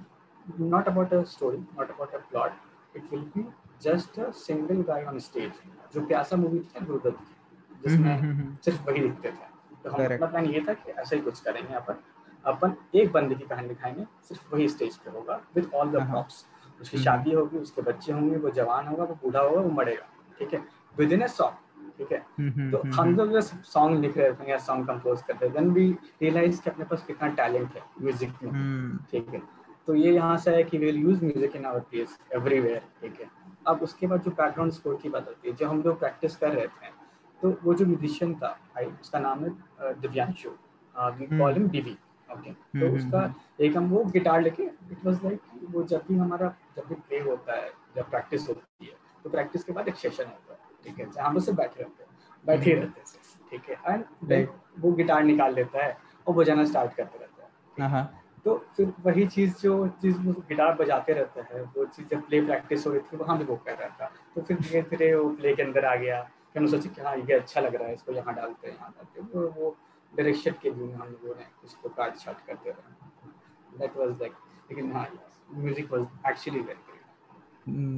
not about a story not about a plot it will be just a single guy on stage जो प्यासा मूवी थी गुरुदत्त की जिसमें हम्म, हम्म, सिर्फ़ वही लिखते थे। तो हम अपना प्लान ये था कि ऐसा ही कुछ करेंगे यहाँ पर अपन एक बंदे की कहानी दिखाएँगे सिर्फ़ वही स्टेज पे होगा विद ऑल द प्रॉप्स उसकी हम्म। शादी होगी उसके बच्चे होंगे वो जवान होगा वो बूढ़ा होगा वो मरेगा ठीक है? विद इन ए सॉन्ग ठीक है? हम्म, हम्म, तो हम जब जब सॉन्ग लिख रहे थे या सॉन्ग कंपोज करते हैं देन वी रियलाइज़ कि अपने पास कितना टैलेंट है म्यूज़िक में ठीक है? तो ये यहाँ से है कि will use music in our place everywhere ठीक है? अब उसके बाद जो बैकग्राउंड स्कोर की बात होती है जो हम लोग प्रैक्टिस कर रहे थे तो वो जो म्यूजिशियन था आई उसका नाम है Divyanshu we call him DV okay तो हम्म, उसका हम्म, एक हम वो गिटार लेके इट वाज लाइक वो जब भी हमारा जब भी प्ले होता है जब प्रैक्टिस होती है तो प्रैक्टिस के बाद एक सेशन होता है ठीक है? हम उससे बैठे रहते हैं बैठे रहते हैं ठीक है? एंड वो गिटार निकाल लेता है और बजाना स्टार्ट करते रहता है हाँ, हाँ। तो फिर वही चीज़ जो चीज़ गिटार बजाते रहता है वो चीज़ जब प्ले प्रैक्टिस हो रही थी वहाँ भी वो कर रहा था। तो फिर धीरे धीरे वो प्ले के अंदर आ गया फिर हमने सोचा कि हाँ ये अच्छा लग रहा है इसको यहाँ डालते हैं यहाँ डालते हैं वो डायरेक्शन के लिए हम लोगों ने उसको काट छाट करते रहे। दैट वाज लाइक लेकिन हाँ म्यूज़िक वाज एक्चुअली वेरी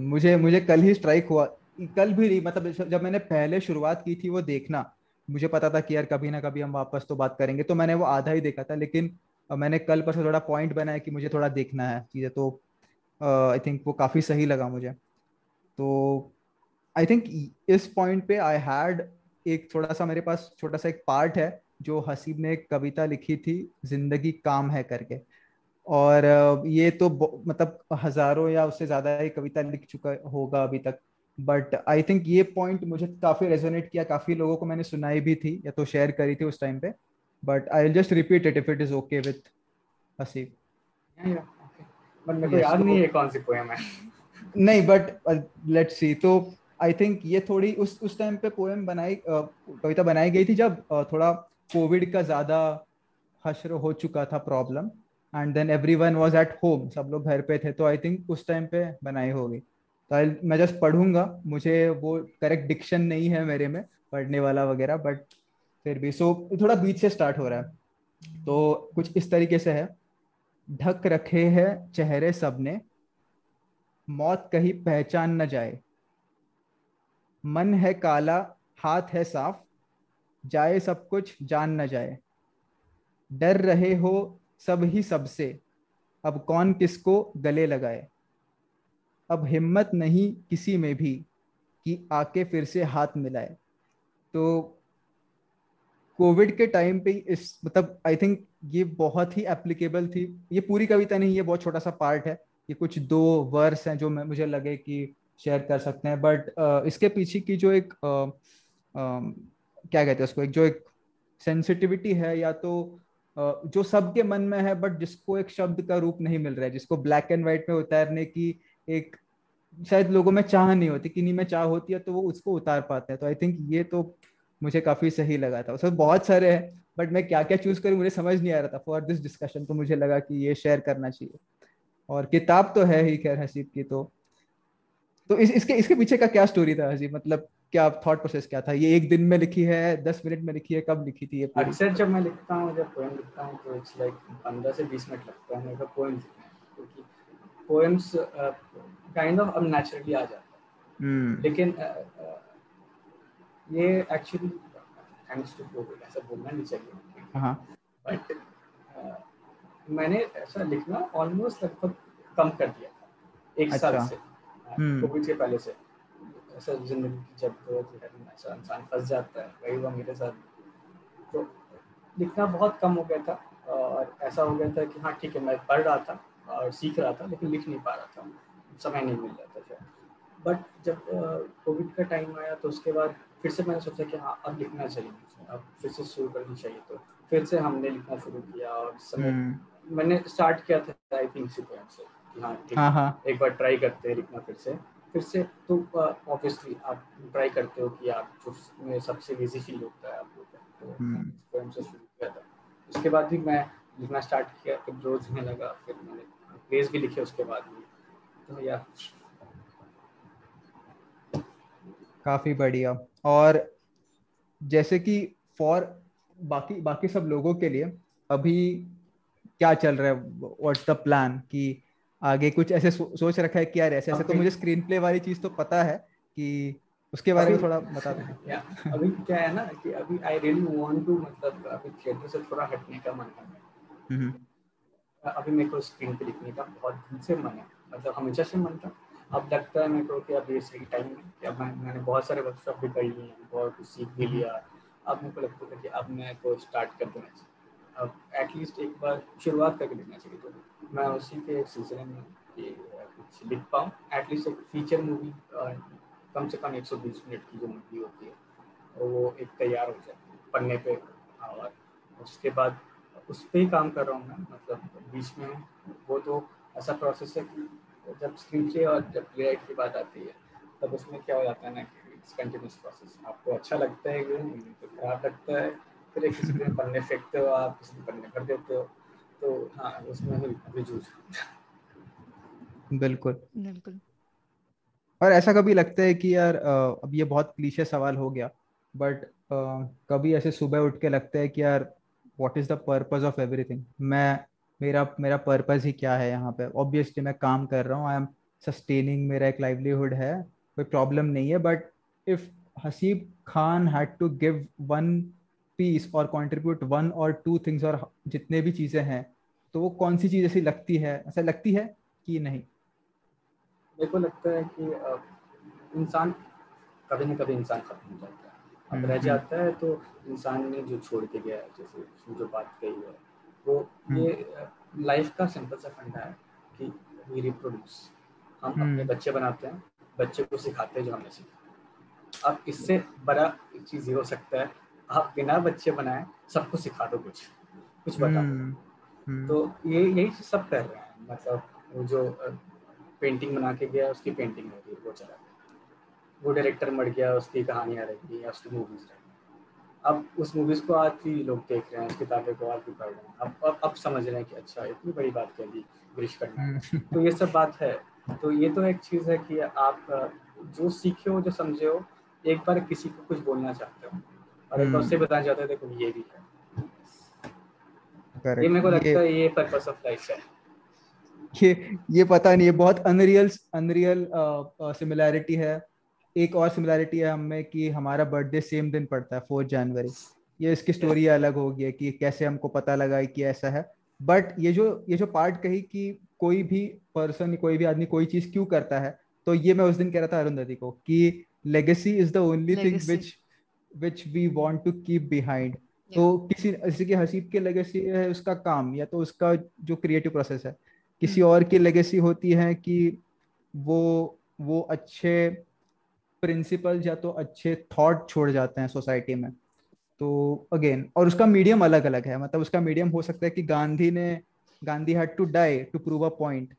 मुझे मुझे कल ही स्ट्राइक हुआ। कल भी नहीं मतलब जब मैंने पहले शुरुआत की थी वो देखना, मुझे पता था कि यार कभी ना कभी हम वापस तो बात करेंगे। तो मैंने वो आधा ही देखा था, लेकिन मैंने कल पर थोड़ा पॉइंट बनाया कि मुझे थोड़ा देखना है चीज़ें तो आई थिंक वो काफ़ी सही लगा मुझे। तो आई थिंक इस पॉइंट पे आई हैड एक थोड़ा सा मेरे पास छोटा सा एक पार्ट है। जो हसीब ने एक कविता लिखी थी ज़िंदगी काम है करके। और ये तो मतलब हज़ारों या उससे ज़्यादा ही कविता लिख चुका होगा अभी तक। बट आई थिंक ये पॉइंट मुझे काफ़ी रेजोनेट किया काफ़ी लोगों को मैंने सुनाई भी थी या तो शेयर करी थी उस टाइम पे। But I will just repeat it if it is okay with Haseeb. But मेरे को याद नहीं है कौन सी पोएम है। नहीं बट लेट्स सी तो आई थिंक ये थोड़ी उस उस टाइम पे पोएम बनाई कविता बनाई गई थी जब थोड़ा कोविड का ज़्यादा हशर हो चुका था problem and then everyone was at home सब लोग घर पे थे तो आई थिंक उस टाइम पे बनाई होगी। तो आई मैं जस्ट पढ़ूँगा मुझे वो करेक्ट डिक्शन नहीं है मेरे में पढ़ने वाला वगैरह बट फिर भी सो so, थोड़ा बीच से स्टार्ट हो रहा है। तो कुछ इस तरीके से है। ढक रखे हैं चेहरे सबने मौत कहीं पहचान न जाए। मन है काला हाथ है साफ़ जाए सब कुछ जान न जाए। डर रहे हो सब ही सबसे अब कौन किसको गले लगाए? अब हिम्मत नहीं किसी में भी कि आके फिर से हाथ मिलाए। तो कोविड के टाइम पे इस मतलब आई थिंक ये बहुत ही एप्लीकेबल थी। ये पूरी कविता नहीं ये बहुत छोटा सा पार्ट है। ये कुछ दो वर्स हैं जो मैं मुझे लगे कि शेयर कर सकते हैं। बट uh, इसके पीछे की जो एक uh, uh, क्या कहते हैं उसको एक जो एक सेंसिटिविटी है या तो जो सबके मन में है बट जिसको एक शब्द का रूप नहीं मिल रहा है जिसको ब्लैक एंड व्हाइट में उतारने की एक शायद लोगों में चाह नहीं होती किन्हीं में चाह होती है तो वो उसको उतार पाते हैं। तो आई थिंक ये तो मुझे काफ़ी सही लगा था। उसमें बहुत सारे हैं बट मैं क्या क्या चूज़ करूँ मुझे समझ नहीं आ रहा था। फॉर दिस डिस्कशन तो मुझे लगा कि ये शेयर करना चाहिए। और किताब तो है ही खैर हसीब की तो। तो इस, इसके इसके पीछे का क्या स्टोरी था हसीब? मतलब क्या थॉट प्रोसेस क्या था ये एक दिन में लिखी है दस मिनट में लिखी है कब लिखी थी ये अक्सर जब मैं लिखता हूँ जब पोएम लिखता हूँ तो इट्स लाइक पंद्रह से बीस मिनट लगता है मेरे को पोएम क्योंकि पोएम्स काइंड ऑफ़ अब नेचुरली आ जाता है hmm. लेकिन ये एक्चुअली थैंक्स टू कोविड ऐसा बोलना नहीं चाहिए बट हाँ। मैंने ऐसा लिखना ऑलमोस्ट लगभग कम कर दिया था एक अच्छा। साल से कोविड hmm. के पहले से ऐसा ज़िंदगी की जब ऐसा इंसान फंस जाता है वही हुआ मेरे साथ तो लिखना बहुत कम हो गया था और ऐसा हो गया था कि हाँ ठीक है मैं पढ़ रहा था और सीख रहा था लेकिन लिख नहीं पा रहा था समय नहीं मिल रहा था। शायद बट जब कोविड का टाइम आया तो उसके बाद फिर से मैंने सोचा कि हाँ अब लिखना चाहिए अब फिर से शुरू करनी चाहिए तो फिर से हमने लिखना शुरू किया और समय हम्म। मैंने स्टार्ट किया था आई थिंक से हाँ, हाँ, हाँ एक बार ट्राई करते हैं लिखना फिर से। फिर से तो ऑब्वियसली आप ट्राई करते हो कि आप जो सबसे इजी फील होता है आपको तो पोएम से शुरू किया था। उसके बाद भी मैं लिखना स्टार्ट किया फिर रोज लिखने लगा फिर मैंने प्लेस भी लिखे उसके बाद भी। तो या। काफ़ी बढ़िया। और जैसे कि फॉर बाकी बाकी सब लोगों के लिए अभी क्या चल रहा है? व्हाट्स द प्लान कि आगे कुछ ऐसे सो, सोच रखा है कि यार ऐसे ऐसे तो मुझे स्क्रीन प्ले वाली चीज़ तो पता है कि उसके बारे में थोड़ा बता दो। अभी क्या है ना कि अभी आई रियली वांट टू मतलब अभी थिएटर से थोड़ा हटने का मन है। हम्म। अभी मेरे को स्क्रीन पे लिखने का बहुत दिन से मन है मतलब हमेशा से मन था। अब लगता है मेरे को कि अब ये सही टाइम है कि अब मैं मैंने बहुत सारे वर्कशॉप भी कर लिए बहुत कुछ सीख भी लिया। अब मेरे को लगता है कि अब मैं को स्टार्ट कर देना चाहिए। एटलीस्ट एक बार शुरुआत करके देखना चाहिए। तो मैं उसी के सिलसिले में कि कुछ लिख पाऊँ। एटलीस्ट एक फीचर मूवी कम से कम 120 मिनट की जो मूवी होती है, वो एक तैयार हो जाए पन्ने पे। और उसके बाद उस पर ही काम कर रहा हूँ मैं मतलब बीच में। वो तो ऐसा प्रोसेस है कि जब स्क्रीन प्ले और जब प्ले की बात आती है, तब उसमें क्या हो जाता है ना कि इट्स कंटिन्यूस प्रोसेस आपको अच्छा लगता है तो खराब लगता है। फिर एक किसी दिन पन्ने फेंकते हो आप किसी दिन पन्ने भर देते हो तो हाँ उसमें ही अभी जूझ बिल्कुल। बिल्कुल। और ऐसा कभी लगता है कि यार अब ये बहुत क्लीशे सवाल हो गया बट कभी ऐसे सुबह उठ के लगता है कि यार what is the purpose of everything मैं मेरा मेरा पर्पस ही क्या है यहाँ पे? ऑब्वियसली मैं काम कर रहा हूँ आई एम सस्टेनिंग मेरा एक लाइवलीहुड है कोई प्रॉब्लम नहीं है but if Haseeb Khan had to give one piece और कंट्रीब्यूट वन और टू थिंग्स और जितने भी चीज़ें हैं तो वो कौन सी चीज़ ऐसी लगती है? ऐसा लगती है कि नहीं? मेरे को लगता है कि इंसान कभी ना कभी इंसान खत्म हो जाता है। अब हम्म, रह हम्म। जाता है तो इंसान ने जो छोड़ के गया है जैसे उसने जो बात कही है वो हम्म। ये लाइफ का सिंपल सा फंडा है कि वी रिप्रोड्यूस हम अपने बच्चे बनाते हैं बच्चे को सिखाते हैं जो हमने सीखा। अब इससे बड़ा चीज़ ये हो सकता है आप बिना बच्चे बनाए सबको सिखा दो कुछ कुछ बताओ तो ये यही सब कर रहे हैं मतलब वो जो पेंटिंग बना के गया उसकी पेंटिंग हो गई वो चला वो डायरेक्टर मर गया उसकी कहानियाँ रह गई या उसकी मूवीज़ रह अब उस मूवीज़ को आज भी लोग देख रहे हैं उस किताबें को आज भी पढ़ रहे हैं। अब अब अब समझ रहे हैं कि अच्छा इतनी बड़ी बात कह दी ब्रिश करना हम्म। तो ये सब बात है। तो ये तो एक चीज़ है कि आप जो सीखे हो जो समझे हो एक बार किसी को कुछ बोलना चाहते हो और एक बार उससे हम्म। बताना चाहते देखो ये भी है ये मेरे को लगता है ये पर्पस ऑफ़ लाइफ है। ये ये पता नहीं है बहुत अनरियल अनरियल सिमिलैरिटी है। एक और सिमिलैरिटी है हमें कि हमारा बर्थडे सेम दिन पड़ता है फोर्थ जनवरी ये इसकी स्टोरी अलग होगी है कि कैसे हमको पता लगा कि ऐसा है। बट ये जो ये जो पार्ट कही कि कोई भी पर्सन कोई भी आदमी कोई चीज़ क्यों करता है तो ये मैं उस दिन कह रहा था अरुंधति को कि legacy is the only thing which which we want to keep behind तो किसी जैसे कि हसीब की लेगेसी है उसका काम या तो उसका जो क्रिएटिव प्रोसेस है। किसी और की लेगेसी होती है कि वो वो अच्छे प्रिंसिपल या तो अच्छे थॉट छोड़ जाते हैं सोसाइटी में। तो अगेन और उसका मीडियम अलग अलग है। मतलब उसका मीडियम हो सकता है कि गांधी ने Gandhi had to die to prove a point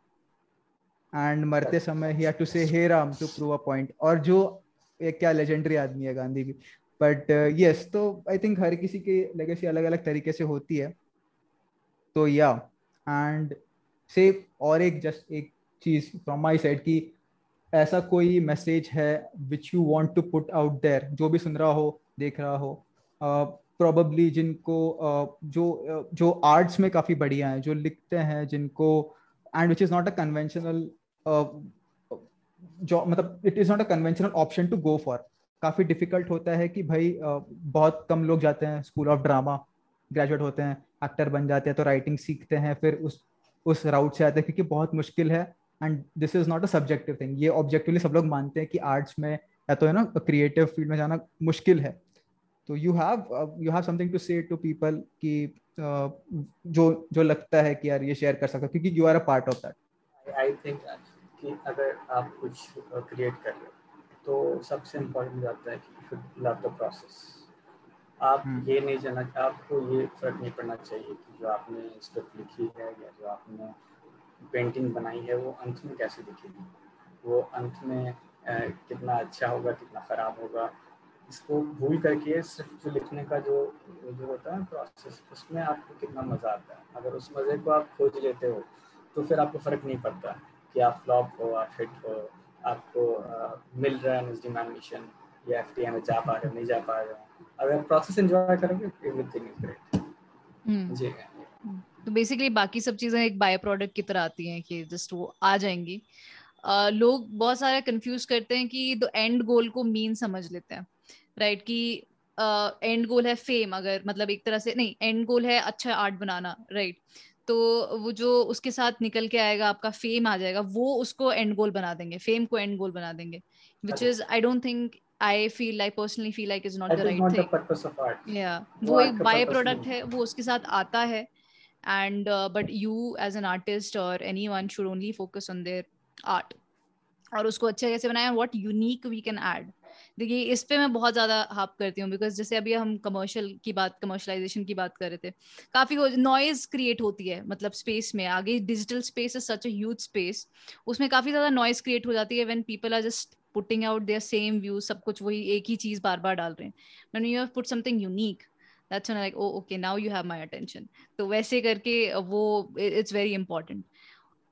and मरते समय ही had to say hey Ram to prove a point और जो एक क्या लेजेंडरी आदमी है गांधी भी। बट यस uh, तो आई थिंक हर किसी की लेगेसी अलग अलग तरीके से होती है। तो या एंड से और एक जस्ट एक चीज़ फ्रॉम माय साइड की ऐसा कोई मैसेज है which you want to put out there जो भी सुन रहा हो देख रहा हो प्रोबेबली uh, जिनको uh, जो uh, जो आर्ट्स में काफ़ी बढ़िया हैं जो लिखते हैं जिनको and which is not a conventional जो मतलब it is not a conventional option to go for काफ़ी डिफ़िकल्ट होता है कि भाई बहुत कम लोग जाते हैं स्कूल ऑफ़ ड्रामा ग्रेजुएट होते हैं एक्टर बन जाते हैं तो राइटिंग सीखते हैं फिर उस उस राउट से आते हैं क्योंकि बहुत मुश्किल है। And this is not a subjective thing ये ऑब्जेक्टिवली सब लोग मानते हैं कि आर्ट्स में या तो है ना क्रिएटिव फ़ील्ड में जाना मुश्किल है। तो you have you have something to say to people कि uh, जो जो लगता है कि यार ये शेयर कर सकते क्योंकि you are a part of that I think कि अगर आप कुछ क्रिएट कर रहे हो तो सबसे इम्पोर्टेंट जाता है कि लव द प्रोसेस आप हम्म। ये नहीं जाना आपको ये फ़र्क नहीं पड़ना चाहिए कि जो आपने स्क्रिप्ट लिखी है या जो आपने पेंटिंग बनाई है वो अंत में कैसे दिखेगी। वो अंत में आ, कितना अच्छा होगा कितना ख़राब होगा। इसको भूल करके सिर्फ़ जो लिखने का जो जो होता है प्रोसेस उसमें आपको कितना मज़ा आता है। अगर उस मज़े को आप खोज लेते हो तो फिर आपको फ़र्क नहीं पड़ता कि आप फ्लॉप हो आप हिट हो। आपको आ, मिल रहा है नजदीम एडमिशन या एफ़ में जा पा रहे हो नहीं जा पा रहे हो अगर प्रोसेस एंजॉय करोगे एवरीथिंग इज़ ग्रेट जी। तो बेसिकली बाकी सब चीज़ें एक बाय प्रोडक्ट की तरह आती हैं कि जस्ट वो आ जाएँगी। uh, लोग बहुत सारा कंफ्यूज करते हैं कि द एंड गोल को मीन समझ लेते हैं राइट right? कि एंड uh, गोल है फेम अगर मतलब एक तरह से नहीं एंड गोल है अच्छा आर्ट बनाना राइट right? तो वो जो उसके साथ निकल के आएगा आपका फेम आ जाएगा वो उसको एंड गोल बना देंगे फेम को एंड गोल बना देंगे which is I don't think I feel like personally feel like is not the right thing या वो एक बाय प्रोडक्ट है वो उसके साथ आता है and but you as an artist और anyone should only focus on their art और उसको अच्छे कैसे बनाया what unique we can add देखिए इस पे मैं बहुत ज़्यादा हाप करती हूँ बिकॉज़ जैसे अभी हम कमर्शियल की बात कमर्शलाइजेशन की बात कर रहे थे काफ़ी नॉइज़ क्रिएट होती है मतलब स्पेस में आगे digital space is such a space उसमें काफ़ी ज़्यादा नॉइज़ क्रिएट हो जाती है when people are just putting out there same view सब कुछ वही एक ही चीज़ बार बार डाल रहे हैं you have put something unique that's when I'm like, oh, okay, now you have my attention. तो वैसे करके वो it's very important.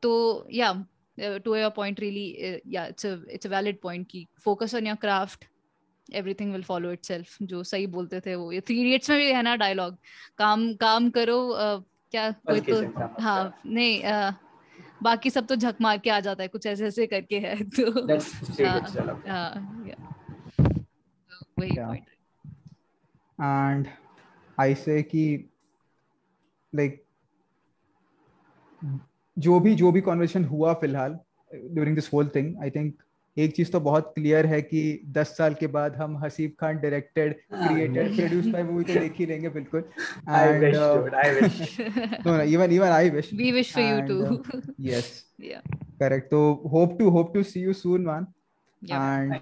तो yeah, uh, to your point, really, uh, yeah, it's a it's a valid point. कि focus on your craft, everything will follow itself. जो सही बोलते थे वो ये थ्री इडियट्स में भी है ना डायलॉग काम काम करो uh, क्या कोई तो हाँ नहीं uh, बाकी सब तो झक मार के आ जाता है कुछ ऐसे ऐसे करके है तो हाँ हाँ वही एंड आई से कि लाइक जो भी जो भी कॉन्वर्सेशन हुआ फ़िलहाल during this whole thing I think एक चीज़ तो बहुत क्लियर है कि दस साल के बाद हम Haseeb Khan directed created produce by movie तो देख ही लेंगे बिल्कुल। And even even I wish we wish for you too yes correct तो hope to hope to see you soon man and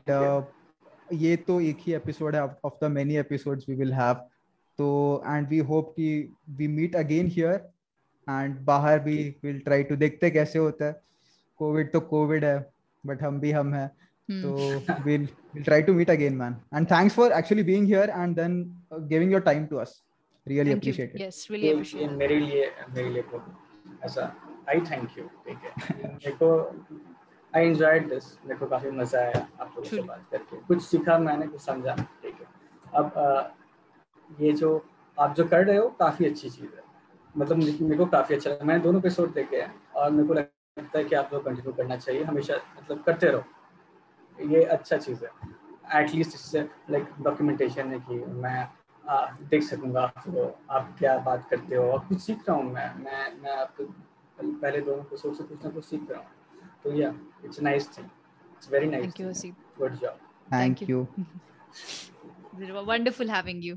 ये तो एक ही एपिसोड है of the many episodes we will have तो एंड वी होप कि we meet again here and बाहर भी विल ट्राई टू देखते कैसे होता है। कोविड तो कोविड है बट हम भी हम हैं। तो will will try to meet again man and thanks for actually being here and then giving your time to us really appreciate it yes really appreciate मेरे लिए मेरे लिए ऐसा आई थैंक यू ठीक है। देखो आई एंजॉयड दिस मेरे को काफ़ी मज़ा आया आप लोगों से बात करके। कुछ सीखा मैंने कुछ समझा ठीक है। अब आ, ये जो आप जो कर रहे हो काफ़ी अच्छी चीज़ है। मतलब मेरे को काफ़ी अच्छा लगा। मैंने दोनों एपिसोड देखे हैं और मेरे को लगता है कि आप लोग कंटिन्यू करना चाहिए। हमेशा मतलब करते रहो। ये अच्छा चीज़ है। एटलीस्ट इससे लाइक डॉक्यूमेंटेशन है कि मैं आ, देख सकूँगा आपको आप क्या बात करते हो। और कुछ सीख रहा हूँ मैं। मैं मैं आपको पहले दोनों एपिसोड से कुछ ना कुछ सीख रहा हूँ। तो या it's nice thing it's very nice good job thank you wonderful having you.